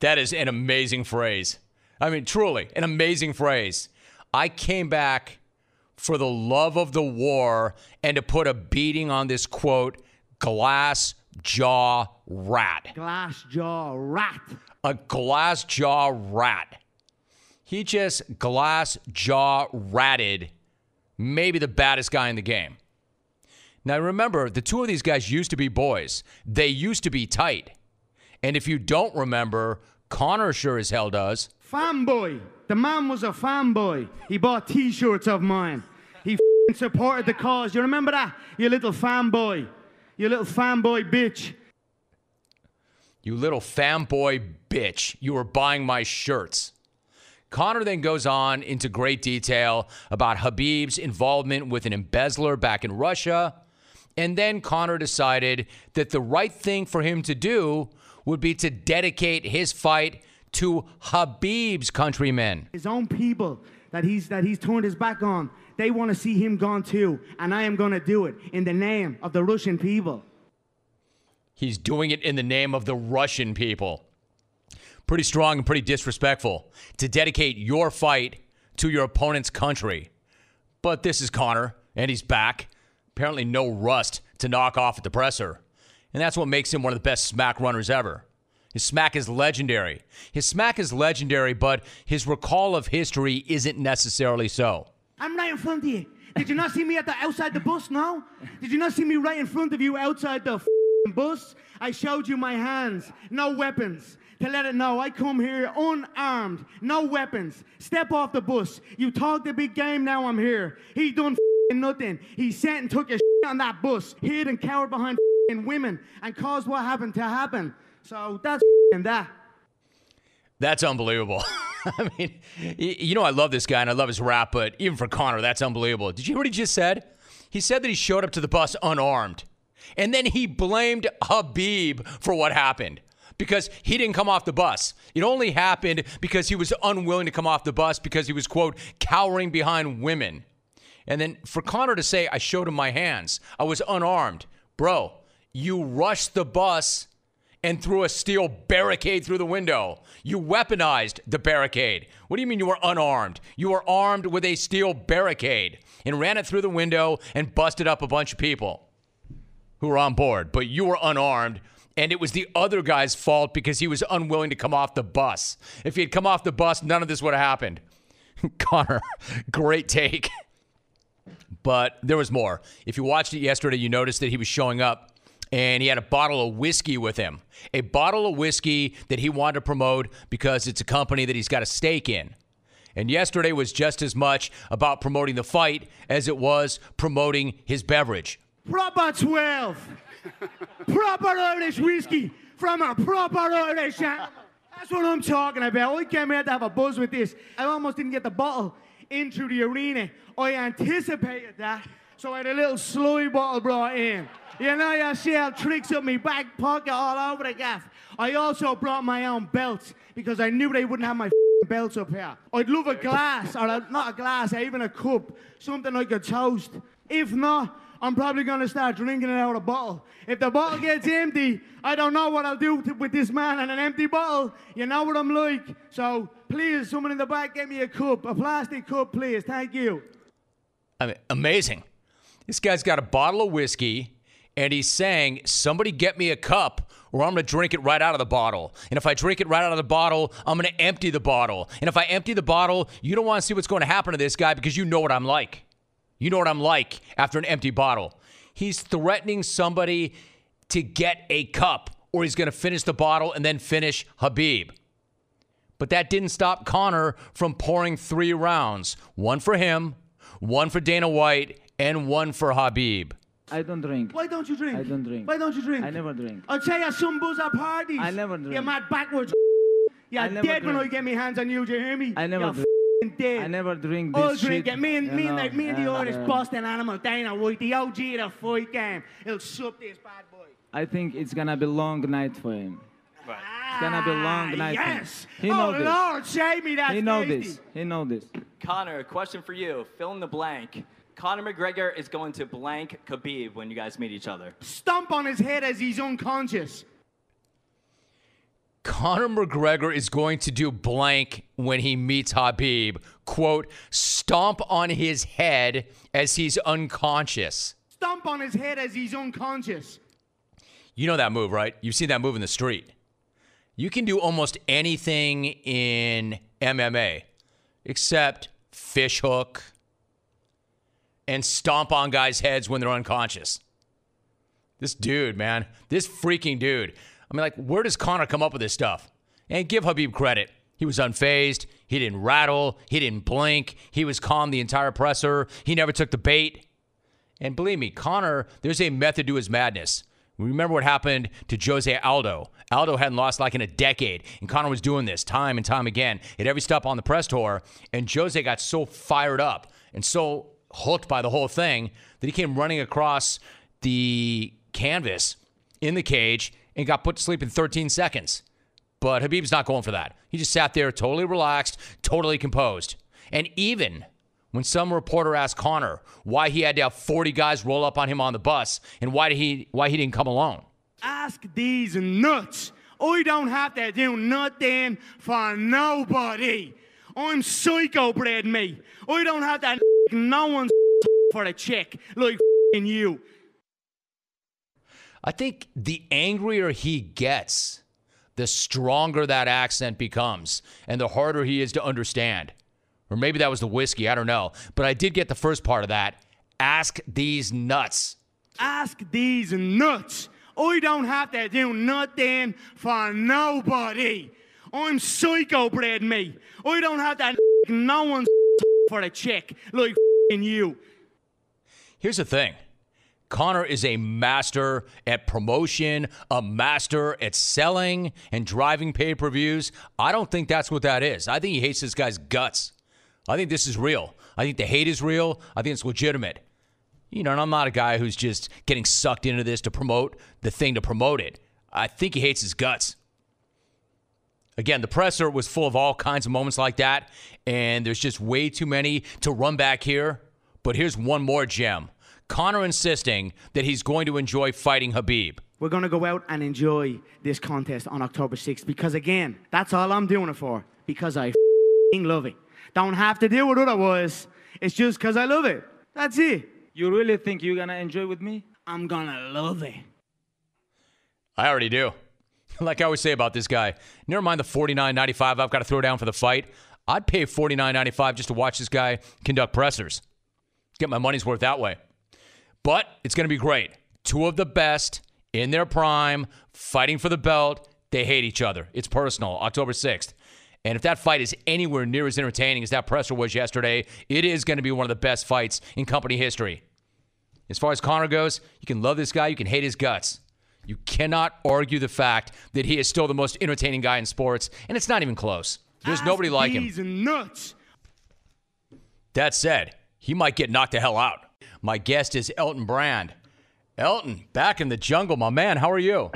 That is an amazing phrase. I mean, truly, an amazing phrase. I came back for the love of the war and to put a beating on this quote, glass jaw rat. Glass jaw rat. A glass jaw rat. He just glass jaw ratted maybe the baddest guy in the game. Now remember, the two of these guys used to be boys. They used to be tight. And if you don't remember, Conor sure as hell does. Fanboy. The man was a fanboy. He bought t shirts of mine. He supported the cause. You remember that? You little fanboy. You little fanboy bitch. You little fanboy bitch. You were buying my shirts. Conor then goes on into great detail about Khabib's involvement with an embezzler back in Russia. And then Conor decided that the right thing for him to do would be to dedicate his fight to Khabib's countrymen. His own people that he's that he's turned his back on. They want to see him gone too, and I am going to do it in the name of the Russian people. He's doing it in the name of the Russian people. Pretty strong and pretty disrespectful to dedicate your fight to your opponent's country. But this is Conor, and he's back. Apparently, no rust to knock off at the presser. And that's what makes him one of the best smack runners ever. His smack is legendary. His smack is legendary, but his recall of history isn't necessarily so. I'm right in front of you. Did you not see me at the outside the bus? No. Did you not see me right in front of you outside the bus? I showed you my hands, no weapons. To let it know, I come here unarmed, no weapons. Step off the bus. You talk the big game, now I'm here. He done nothing. He sat and took a on that bus, hid and cowered behind women, and caused what happened to happen. So that's that. That's unbelievable. I mean, you know, I love this guy and I love his rap, but even for Conor, that's unbelievable. Did you hear what he just said? He said that he showed up to the bus unarmed. And then he blamed Khabib for what happened because he didn't come off the bus. It only happened because he was unwilling to come off the bus because he was, quote, cowering behind women. And then for Conor to say, I showed him my hands, I was unarmed. Bro, you rushed the bus and threw a steel barricade through the window. You weaponized the barricade. What do you mean you were unarmed? You were armed with a steel barricade and ran it through the window and busted up a bunch of people who were on board. But you were unarmed, and it was the other guy's fault because he was unwilling to come off the bus. If he had come off the bus, none of this would have happened. Conor, great take. But there was more. If you watched it yesterday, you noticed that he was showing up and he had a bottle of whiskey with him. A bottle of whiskey that he wanted to promote because it's a company that he's got a stake in. And yesterday was just as much about promoting the fight as it was promoting his beverage. Proper 12. proper Irish whiskey from a proper Irish. That's what I'm talking about. I came here to have a buzz with this. I almost didn't get the bottle into the arena. I anticipated that, so I had a little sloy bottle brought in. You know, you see how tricks up my back pocket all over the gaff. I also brought my own belts because I knew they wouldn't have my belts up here. I'd love a glass, or a, not a glass, even a cup, something I could toast. If not, I'm probably going to start drinking it out of a bottle. If the bottle gets empty, I don't know what I'll do to, with this man and an empty bottle. You know what I'm like. So please, someone in the back, get me a cup, a plastic cup, please. Thank you. I mean, amazing. This guy's got a bottle of whiskey and he's saying, Somebody get me a cup or I'm going to drink it right out of the bottle. And if I drink it right out of the bottle, I'm going to empty the bottle. And if I empty the bottle, you don't want to see what's going to happen to this guy because you know what I'm like. You know what I'm like after an empty bottle. He's threatening somebody to get a cup or he's going to finish the bottle and then finish Khabib. But that didn't stop Conor from pouring three rounds one for him, one for Dana White, and one for Khabib. I don't drink. Why don't you drink? I don't drink. Why don't you drink? I never drink. I'll tell you some booze at parties. I never drink. You're mad backwards. You're I never dead when I get my hands on you. Do you hear me? I never You're drink. F***ing dead. I never drink this I'll shit. drink it. Me and, me and, know, like, me and the and, Irish uh, Boston animal, Dana White, the OG of the fight game. He'll sup this bad boy. I think it's gonna be long night for him. It's gonna be a long Ah, night. Yes. For him. He know oh, this. Lord, save me that He know tasty. this. He know this. Conor, a question for you. Fill in the blank. Conor McGregor is going to blank Khabib when you guys meet each other. Stomp on his head as he's unconscious. Conor McGregor is going to do blank when he meets Khabib. Quote, stomp on his head as he's unconscious. Stomp on his head as he's unconscious. You know that move, right? You've seen that move in the street. You can do almost anything in MMA except fish hook and stomp on guys' heads when they're unconscious. This dude, man, this freaking dude. I mean, like, where does Conor come up with this stuff? And give Khabib credit. He was unfazed. He didn't rattle. He didn't blink. He was calm the entire presser. He never took the bait. And believe me, Conor, there's a method to his madness. Remember what happened to Jose Aldo. Aldo hadn't lost like in a decade, and Conor was doing this time and time again at every stop on the press tour. And Jose got so fired up and so hooked by the whole thing that he came running across the canvas in the cage and got put to sleep in 13 seconds. But Khabib's not going for that. He just sat there totally relaxed, totally composed. And even when some reporter asked Conor why he had to have 40 guys roll up on him on the bus and why did he why he didn't come alone. Ask these nuts. I don't have to do nothing for nobody. I'm psycho bred me. I don't have to no one's for a chick like you. I think the angrier he gets, the stronger that accent becomes and the harder he is to understand. Or maybe that was the whiskey, I don't know. But I did get the first part of that. Ask these nuts. Ask these nuts. I don't have to do nothing for nobody. I'm psycho bred me. I don't have to no one's for a check like you. Here's the thing. Conor is a master at promotion, a master at selling and driving pay per views. I don't think that's what that is. I think he hates this guy's guts. I think this is real. I think the hate is real. I think it's legitimate. You know, and I'm not a guy who's just getting sucked into this to promote the thing to promote it. I think he hates his guts. Again, the presser was full of all kinds of moments like that, and there's just way too many to run back here. But here's one more gem Conor insisting that he's going to enjoy fighting Khabib. We're going to go out and enjoy this contest on October 6th because, again, that's all I'm doing it for because I love it. Don't have to deal with otherwise. It's just because I love it. That's it. You really think you're going to enjoy with me? I'm going to love it. I already do. like I always say about this guy, never mind the $49.95 I've got to throw down for the fight. I'd pay $49.95 just to watch this guy conduct pressers. Get my money's worth that way. But it's going to be great. Two of the best in their prime, fighting for the belt. They hate each other. It's personal. October 6th. And if that fight is anywhere near as entertaining as that presser was yesterday, it is going to be one of the best fights in company history. As far as Conor goes, you can love this guy, you can hate his guts. You cannot argue the fact that he is still the most entertaining guy in sports, and it's not even close. There's nobody like him. He's nuts. That said, he might get knocked the hell out. My guest is Elton Brand. Elton, back in the jungle, my man. How are you?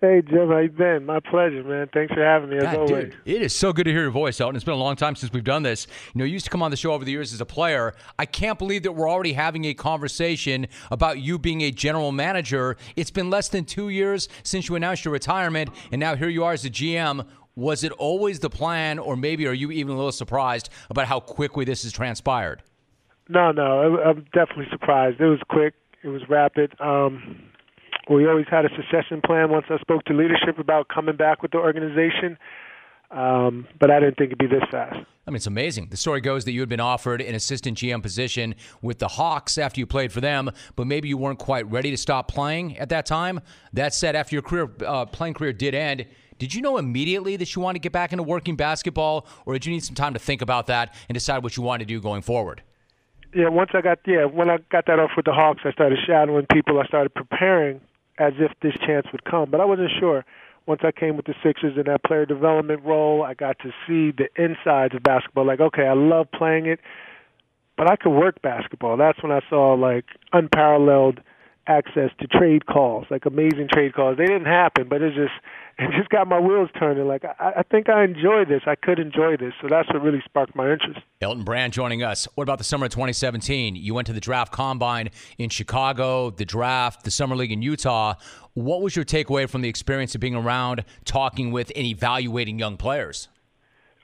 Hey Jim, how you been? My pleasure, man. Thanks for having me as God, always. dude, it is so good to hear your voice, Elton. It's been a long time since we've done this. You know, you used to come on the show over the years as a player. I can't believe that we're already having a conversation about you being a general manager. It's been less than two years since you announced your retirement, and now here you are as a GM. Was it always the plan, or maybe are you even a little surprised about how quickly this has transpired? No, no, I'm definitely surprised. It was quick. It was rapid. Um, we always had a succession plan once I spoke to leadership about coming back with the organization, um, but I didn't think it'd be this fast. I mean, it's amazing. The story goes that you had been offered an assistant GM position with the Hawks after you played for them, but maybe you weren't quite ready to stop playing at that time. That said, after your career uh, playing career did end, did you know immediately that you wanted to get back into working basketball, or did you need some time to think about that and decide what you wanted to do going forward? Yeah, once I got yeah, when I got that off with the Hawks, I started shadowing people. I started preparing as if this chance would come, but I wasn't sure. Once I came with the Sixers in that player development role, I got to see the insides of basketball. Like, okay, I love playing it, but I could work basketball. That's when I saw like unparalleled access to trade calls, like amazing trade calls. They didn't happen, but it just it just got my wheels turning. Like I, I think I enjoy this. I could enjoy this, so that's what really sparked my interest. Elton Brand joining us. What about the summer of 2017? You went to the draft combine in Chicago, the draft, the summer league in Utah. What was your takeaway from the experience of being around, talking with, and evaluating young players?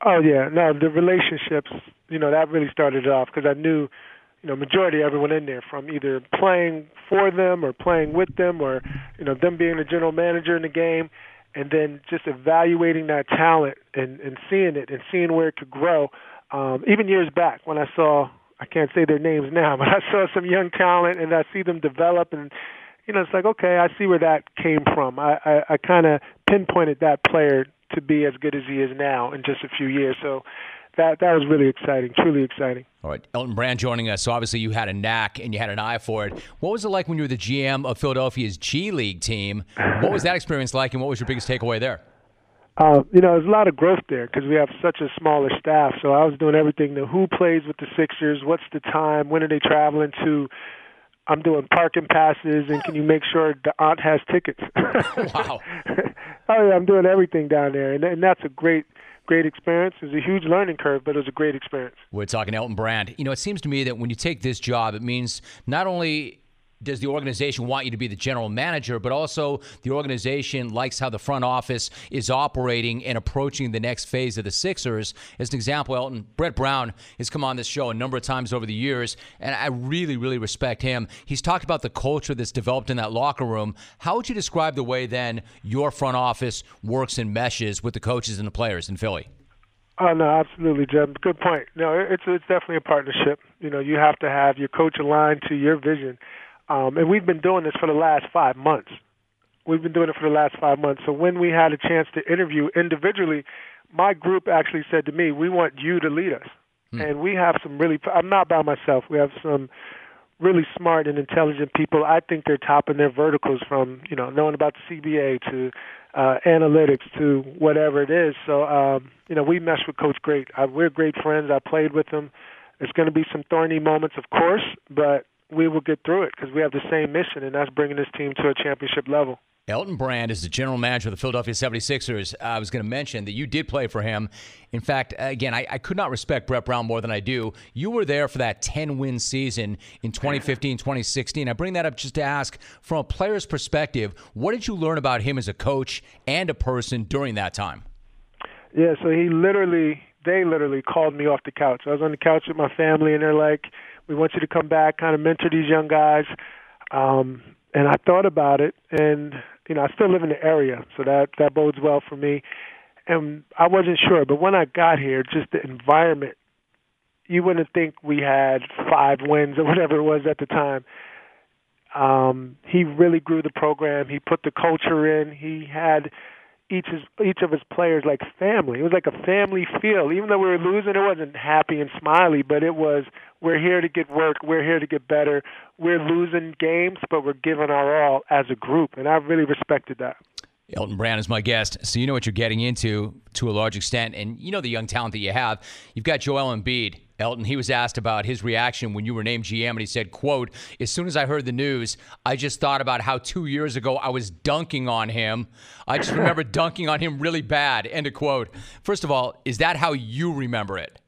Oh yeah, no, the relationships. You know that really started it off because I knew, you know, majority of everyone in there from either playing for them or playing with them or, you know, them being the general manager in the game, and then just evaluating that talent and and seeing it and seeing where it could grow. Um, even years back when I saw, I can't say their names now, but I saw some young talent and I see them develop and you know, it's like okay, I see where that came from. I I, I kind of pinpointed that player to be as good as he is now in just a few years. So that that was really exciting, truly exciting. All right, Elton Brand joining us. So obviously you had a knack and you had an eye for it. What was it like when you were the GM of Philadelphia's G League team? What was that experience like, and what was your biggest takeaway there? Uh, you know, there's a lot of growth there because we have such a smaller staff. So I was doing everything the who plays with the Sixers, what's the time, when are they traveling to. I'm doing parking passes, and can you make sure the aunt has tickets? wow. oh yeah, I'm doing everything down there, and, and that's a great great experience. It was a huge learning curve, but it was a great experience. We're talking Elton Brand. You know, it seems to me that when you take this job, it means not only does the organization want you to be the general manager, but also the organization likes how the front office is operating and approaching the next phase of the Sixers. As an example, Elton, Brett Brown has come on this show a number of times over the years, and I really, really respect him. He's talked about the culture that's developed in that locker room. How would you describe the way then your front office works and meshes with the coaches and the players in Philly? Oh no, absolutely, Jim. Good point. No, it's it's definitely a partnership. You know, you have to have your coach aligned to your vision um, and we've been doing this for the last five months. We've been doing it for the last five months. So when we had a chance to interview individually, my group actually said to me, "We want you to lead us." Hmm. And we have some really. I'm not by myself. We have some really smart and intelligent people. I think they're top in their verticals, from you know knowing about the CBA to uh, analytics to whatever it is. So um, you know we mesh with Coach Great. I, we're great friends. I played with him. There's going to be some thorny moments, of course, but we will get through it because we have the same mission, and that's bringing this team to a championship level. Elton Brand is the general manager of the Philadelphia 76ers. I was going to mention that you did play for him. In fact, again, I, I, could not respect Brett Brown more than I do. You were there for that 10 win season in 2015 2016. I bring that up just to ask from a player's perspective, what did you learn about him as a coach and a person during that time? Yeah, so he literally, they literally called me off the couch. I was on the couch with my family, and they're like, we want you to come back, kind of mentor these young guys. Um, and I thought about it, and you know, I still live in the area, so that that bodes well for me. And I wasn't sure, but when I got here, just the environment, you wouldn't think we had five wins or whatever it was at the time. Um, he really grew the program. He put the culture in. He had each his, each of his players like family. It was like a family feel. Even though we were losing, it wasn't happy and smiley, but it was we're here to get work, we're here to get better. We're losing games, but we're giving our all as a group, and I really respected that. Elton Brand is my guest, so you know what you're getting into to a large extent, and you know the young talent that you have. You've got Joel Embiid. Elton, he was asked about his reaction when you were named GM, and he said, "quote As soon as I heard the news, I just thought about how two years ago I was dunking on him. I just remember dunking on him really bad." End of quote. First of all, is that how you remember it?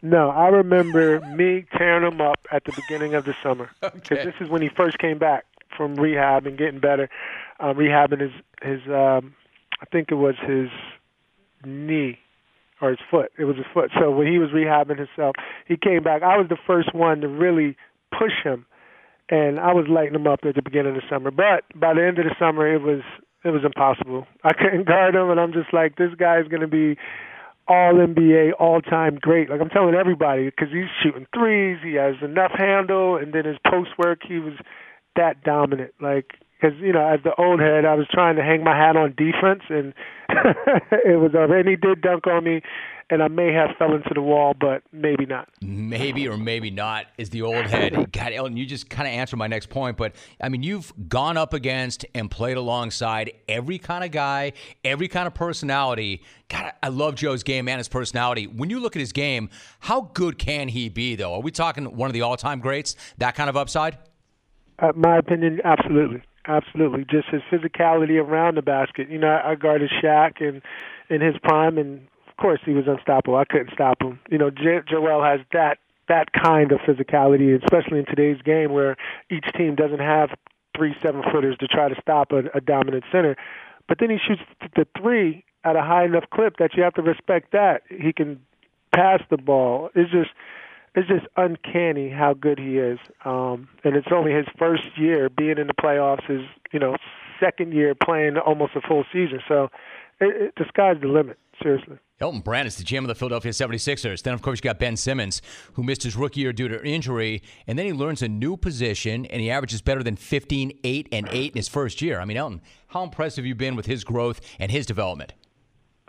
No, I remember me tearing him up at the beginning of the summer because okay. this is when he first came back from rehab and getting better, uh, rehabbing his his um, I think it was his knee or his foot. It was his foot. So when he was rehabbing himself, he came back. I was the first one to really push him, and I was lighting him up at the beginning of the summer. But by the end of the summer, it was it was impossible. I couldn't guard him, and I'm just like, this guy is going to be all NBA, all time great. Like I'm telling everybody, because he's shooting threes, he has enough handle, and then his post work, he was that dominant. Like because you know, as the old head, I was trying to hang my hat on defense, and it was over. And he did dunk on me, and I may have fell into the wall, but maybe not. Maybe or maybe not is the old head. God, Elton, you just kind of answered my next point. But I mean, you've gone up against and played alongside every kind of guy, every kind of personality. God, I love Joe's game and his personality. When you look at his game, how good can he be, though? Are we talking one of the all-time greats? That kind of upside? Uh, my opinion, absolutely absolutely. Just his physicality around the basket. You know, I, guarded Shaq in in his prime, and of course he was unstoppable. I couldn't stop him. You know, J- Joel has that that kind of physicality, especially in today's game where each team doesn't have three seven footers to try to stop a, a dominant center. But then he shoots the three at a high enough clip that you have to respect that he can pass the ball. It's just it's just uncanny how good he is. Um, and it's only his first year being in the playoffs. His you know second year playing almost a full season. So it, it, the sky's the limit. Seriously. Elton Brand is the GM of the Philadelphia 76ers. Then, of course, you got Ben Simmons, who missed his rookie year due to injury, and then he learns a new position, and he averages better than 15, 8, and 8 in his first year. I mean, Elton, how impressed have you been with his growth and his development?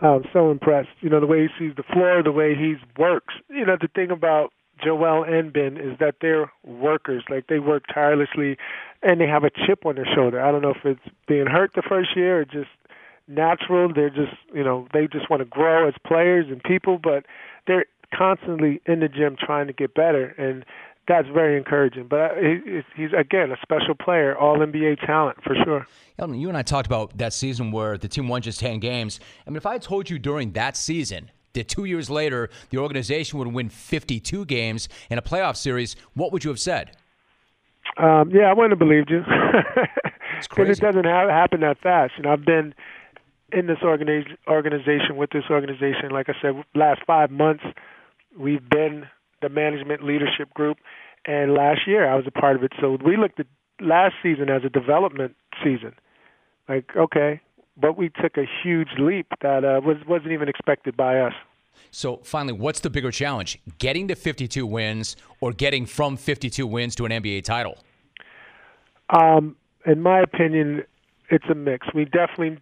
I'm so impressed. You know, the way he sees the floor, the way he works. You know, the thing about Joel and Ben is that they're workers. Like they work tirelessly, and they have a chip on their shoulder. I don't know if it's being hurt the first year or just natural. They're just, you know, they just want to grow as players and people, but they're constantly in the gym trying to get better, and that's very encouraging. But uh, he's again a special player, all NBA talent for sure. Elton, you and I talked about that season where the team won just ten games. I mean, if I told you during that season that two years later the organization would win 52 games in a playoff series, what would you have said? Um, yeah, I wouldn't have believed you because it doesn't ha- happen that fast. You know, I've been in this organi- organization with this organization, like I said, last five months. We've been the management leadership group, and last year I was a part of it. So we looked at last season as a development season. Like, okay, but we took a huge leap that uh, was wasn't even expected by us. So finally, what's the bigger challenge? Getting to 52 wins or getting from 52 wins to an NBA title? Um, in my opinion, it's a mix. We definitely,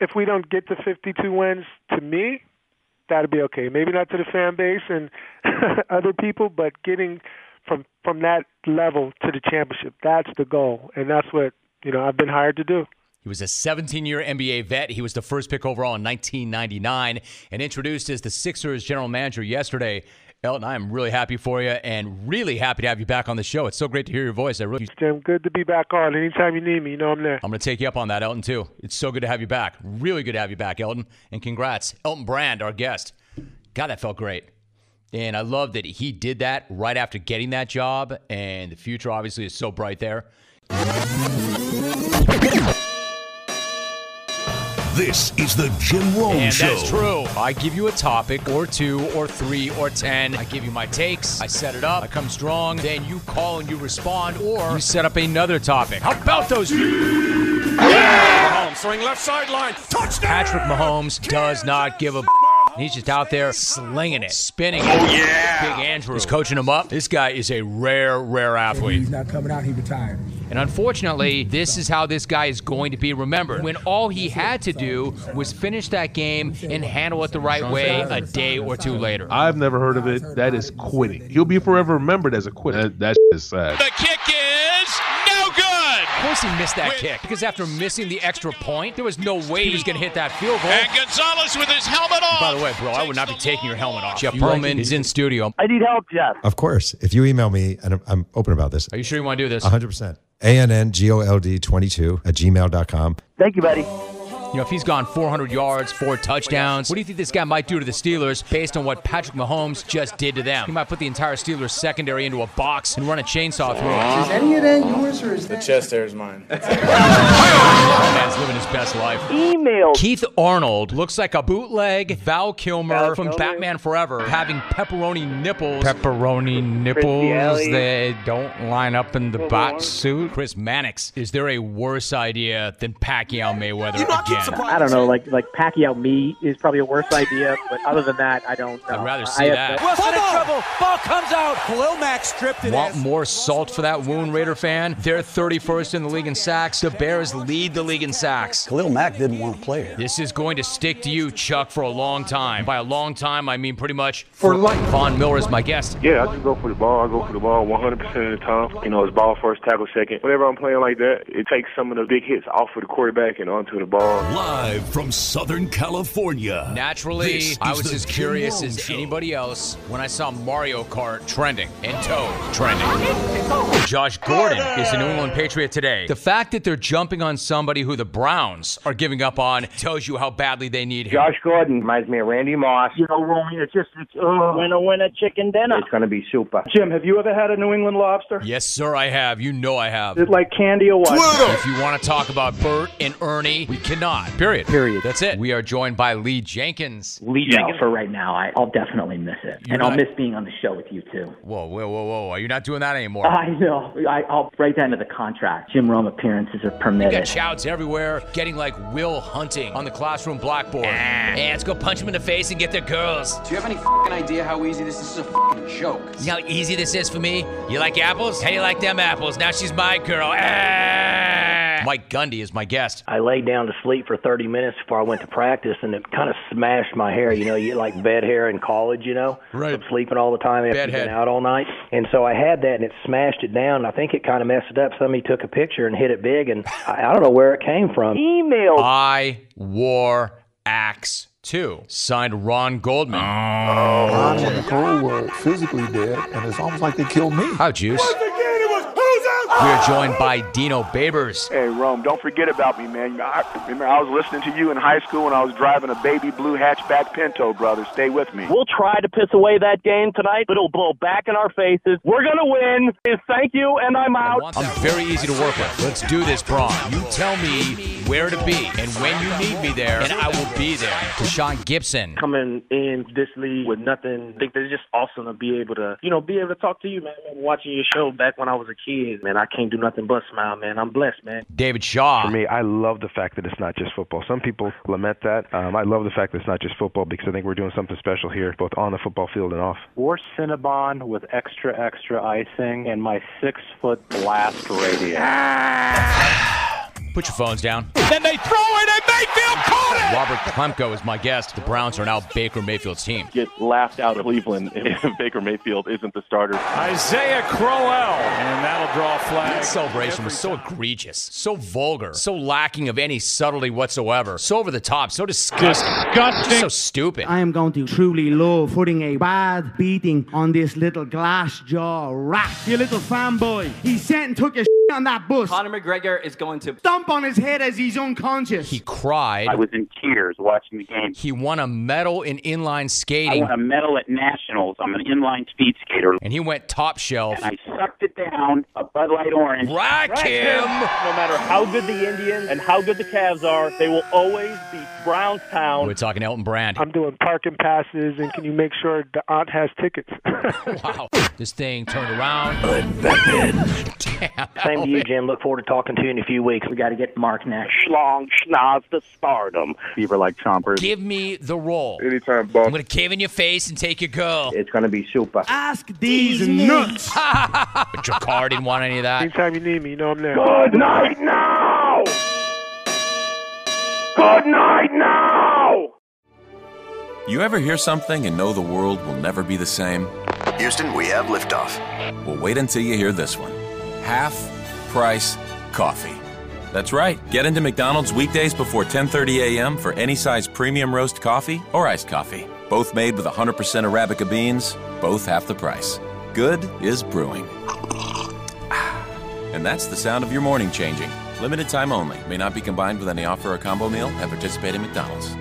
if we don't get to 52 wins, to me, that'd be okay. Maybe not to the fan base and other people, but getting from from that level to the championship, that's the goal, and that's what you know I've been hired to do. He was a 17 year NBA vet. He was the first pick overall in 1999 and introduced as the Sixers general manager yesterday. Elton, I am really happy for you and really happy to have you back on the show. It's so great to hear your voice. I really Jim, good to be back on. Anytime you need me, you know I'm there. I'm going to take you up on that, Elton, too. It's so good to have you back. Really good to have you back, Elton. And congrats. Elton Brand, our guest. God, that felt great. And I love that he did that right after getting that job. And the future obviously is so bright there. This is the Jim Rome and Show. that's true. I give you a topic or two or three or ten. I give you my takes. I set it up. I come strong. Then you call and you respond, or you set up another topic. How about those? Mahomes throwing left sideline. Touchdown! Patrick Mahomes does not give a. He's just out there slinging it, spinning it. Oh, yeah. Big Andrew is coaching him up. This guy is a rare, rare athlete. He's not coming out. He retired. And unfortunately, this is how this guy is going to be remembered. When all he had to do was finish that game and handle it the right way a day or two later. I've never heard of it. That is quitting. He'll be forever remembered as a quitter. That, that is sad. The kick is no good. Of course, he missed that kick because after missing the extra point, there was no way he was going to hit that field goal. And Gonzalez with his helmet off. By the way, bro, I would not be taking your helmet off. Jeff Pearlman is in studio. I need help, Jeff. Of course. If you email me, and I'm, I'm open about this. Are you sure you want to do this? 100%. A-N-N-G-O-L-D 22 at gmail.com. Thank you, buddy. You know, if he's gone 400 yards, four touchdowns, what do you think this guy might do to the Steelers based on what Patrick Mahomes just did to them? He might put the entire Steelers secondary into a box and run a chainsaw through it. Is any of that yours or is that? The chest there is mine. man's living his best life. Email. Keith Arnold looks like a bootleg Val Kilmer from Batman Forever, having pepperoni nipples. Pepperoni nipples Elliott. that don't line up in the bot suit. Chris Mannix, is there a worse idea than Pacquiao Mayweather again? I don't know, like like Pacquiao me is probably a worse idea, but other than that, I don't know. I'd rather I see have that. no- Wilson in trouble. Ball comes out. Khalil Mack stripped it. Want more salt for that wound, Raider fan? They're 31st in the league in sacks. The Bears lead the league in sacks. Khalil Mack didn't want to play here. This is going to stick to you, Chuck, for a long time. By a long time, I mean pretty much For life. Von Miller is my guest. Yeah, I just go for the ball. I go for the ball 100% of the time. You know, it's ball first, tackle second. Whenever I'm playing like that, it takes some of the big hits off of the quarterback and onto the ball. Live from Southern California. Naturally, This I was as curious Rome as Show. anybody else when I saw Mario Kart trending and Toad trending. Josh Gordon is a New England Patriot today. The fact that they're jumping on somebody who the Browns are giving up on tells you how badly they need him. Josh Gordon reminds me of Randy Moss. You know, Romy, it's just, it's, uh, winner, winner, chicken dinner. It's going to be super. Jim, have you ever had a New England lobster? Yes, sir, I have. You know I have. Is it like candy or what? If you want to talk about Bert and Ernie, we cannot. Period. Period. That's it. We are joined by Lee Jenkins. Lee Jenkins. for right now, I, I'll definitely miss it, You're and I'll miss being on the show with you too. Whoa, whoa, whoa, whoa. Are you not doing that anymore? I know. I, I'll write that into the contract. Jim Rome appearances are permitted. You permitted. got shouts everywhere, getting like Will Hunting on the classroom blackboard. Hey, let's go punch him in the face and get their girls. Do you have any fucking idea how easy this is? This is a fucking joke. You know how easy this is for me? You like apples? How you like them apples? Now she's my girl. Ah! Mike Gundy is my guest. I laid down to sleep for 30 minutes before I went to practice, and it kind of smashed my hair. You know, you get like bed hair in college, you know, right? From sleeping all the time after Bed you've been out all night, and so I had that, and it smashed it down. I think it kind of messed it up. Somebody took a picture and hit it big, and I, I don't know where it came from. Email. I wore Axe 2. Signed Ron Goldman. Ron and Nicole were physically dead, and it's almost like they killed me. How juice? We are joined by Dino Babers. Hey, Rome, don't forget about me, man. I, remember, I was listening to you in high school when I was driving a baby blue hatchback Pinto, brother. Stay with me. We'll try to piss away that game tonight, but it'll blow back in our faces. We're going to win. Thank you, and I'm out. I'm very easy to work with. Let's do this, Braun. You tell me where to be and when you need me there, and I will be there. Deshaun Gibson. Coming in this league with nothing, I think that it's just awesome to be able to, you know, be able to talk to you, man. I remember watching your show back when I was a kid, man. I can't do nothing but smile, man. I'm blessed, man. David Shaw. For me, I love the fact that it's not just football. Some people lament that. Um, I love the fact that it's not just football because I think we're doing something special here, both on the football field and off. Or Cinnabon with extra, extra icing and my six foot blast radius. Put your phones down. Then they throw it, and Mayfield caught it. Robert Klemko is my guest. The Browns are now Baker Mayfield's team. Get laughed out of Cleveland if Baker Mayfield isn't the starter. Isaiah Crowell, and that'll draw a flag. That celebration was so egregious, so vulgar, so lacking of any subtlety whatsoever, so over the top, so disgusting. Disgusting. So stupid. I am going to truly love putting a bad beating on this little glass jaw rat. You little fanboy. He sat and took a shit on that bus. Conor McGregor is going to Stomp on his head as he's unconscious. He cried. I was in tears watching the game. He won a medal in inline skating. I won a medal at nationals. I'm an inline speed skater. and he went top shelf. And I sucked it down, a Bud Light Orange. Rack him! No matter how good the Indians and how good the Cavs are, they will always be Brownstown. We're talking Elton Brand. I'm doing parking passes, and can you make sure the aunt has tickets? Wow. This thing turned around. Damn. Same to you, Jim. Look forward to talking to you in a few weeks. We got to get Mark next. Schlong schnoz to stardom. Fever like chompers. Give me the roll. Anytime, I'm boss. going to cave in your face and take your girl. It's going to be super. Ask these nuts. But your car didn't want any of that. Anytime you need me, you know I'm there. Good night now! Good night now! You ever hear something and know the world will never be the same? Houston, we have liftoff. Well, wait until you hear this one half price coffee. That's right. Get into McDonald's weekdays before 10:30 a.m. for any size premium roast coffee or iced coffee. Both made with 100% Arabica beans, both half the price. Good is brewing. And that's the sound of your morning changing. Limited time only. May not be combined with any offer or combo meal at participating McDonald's.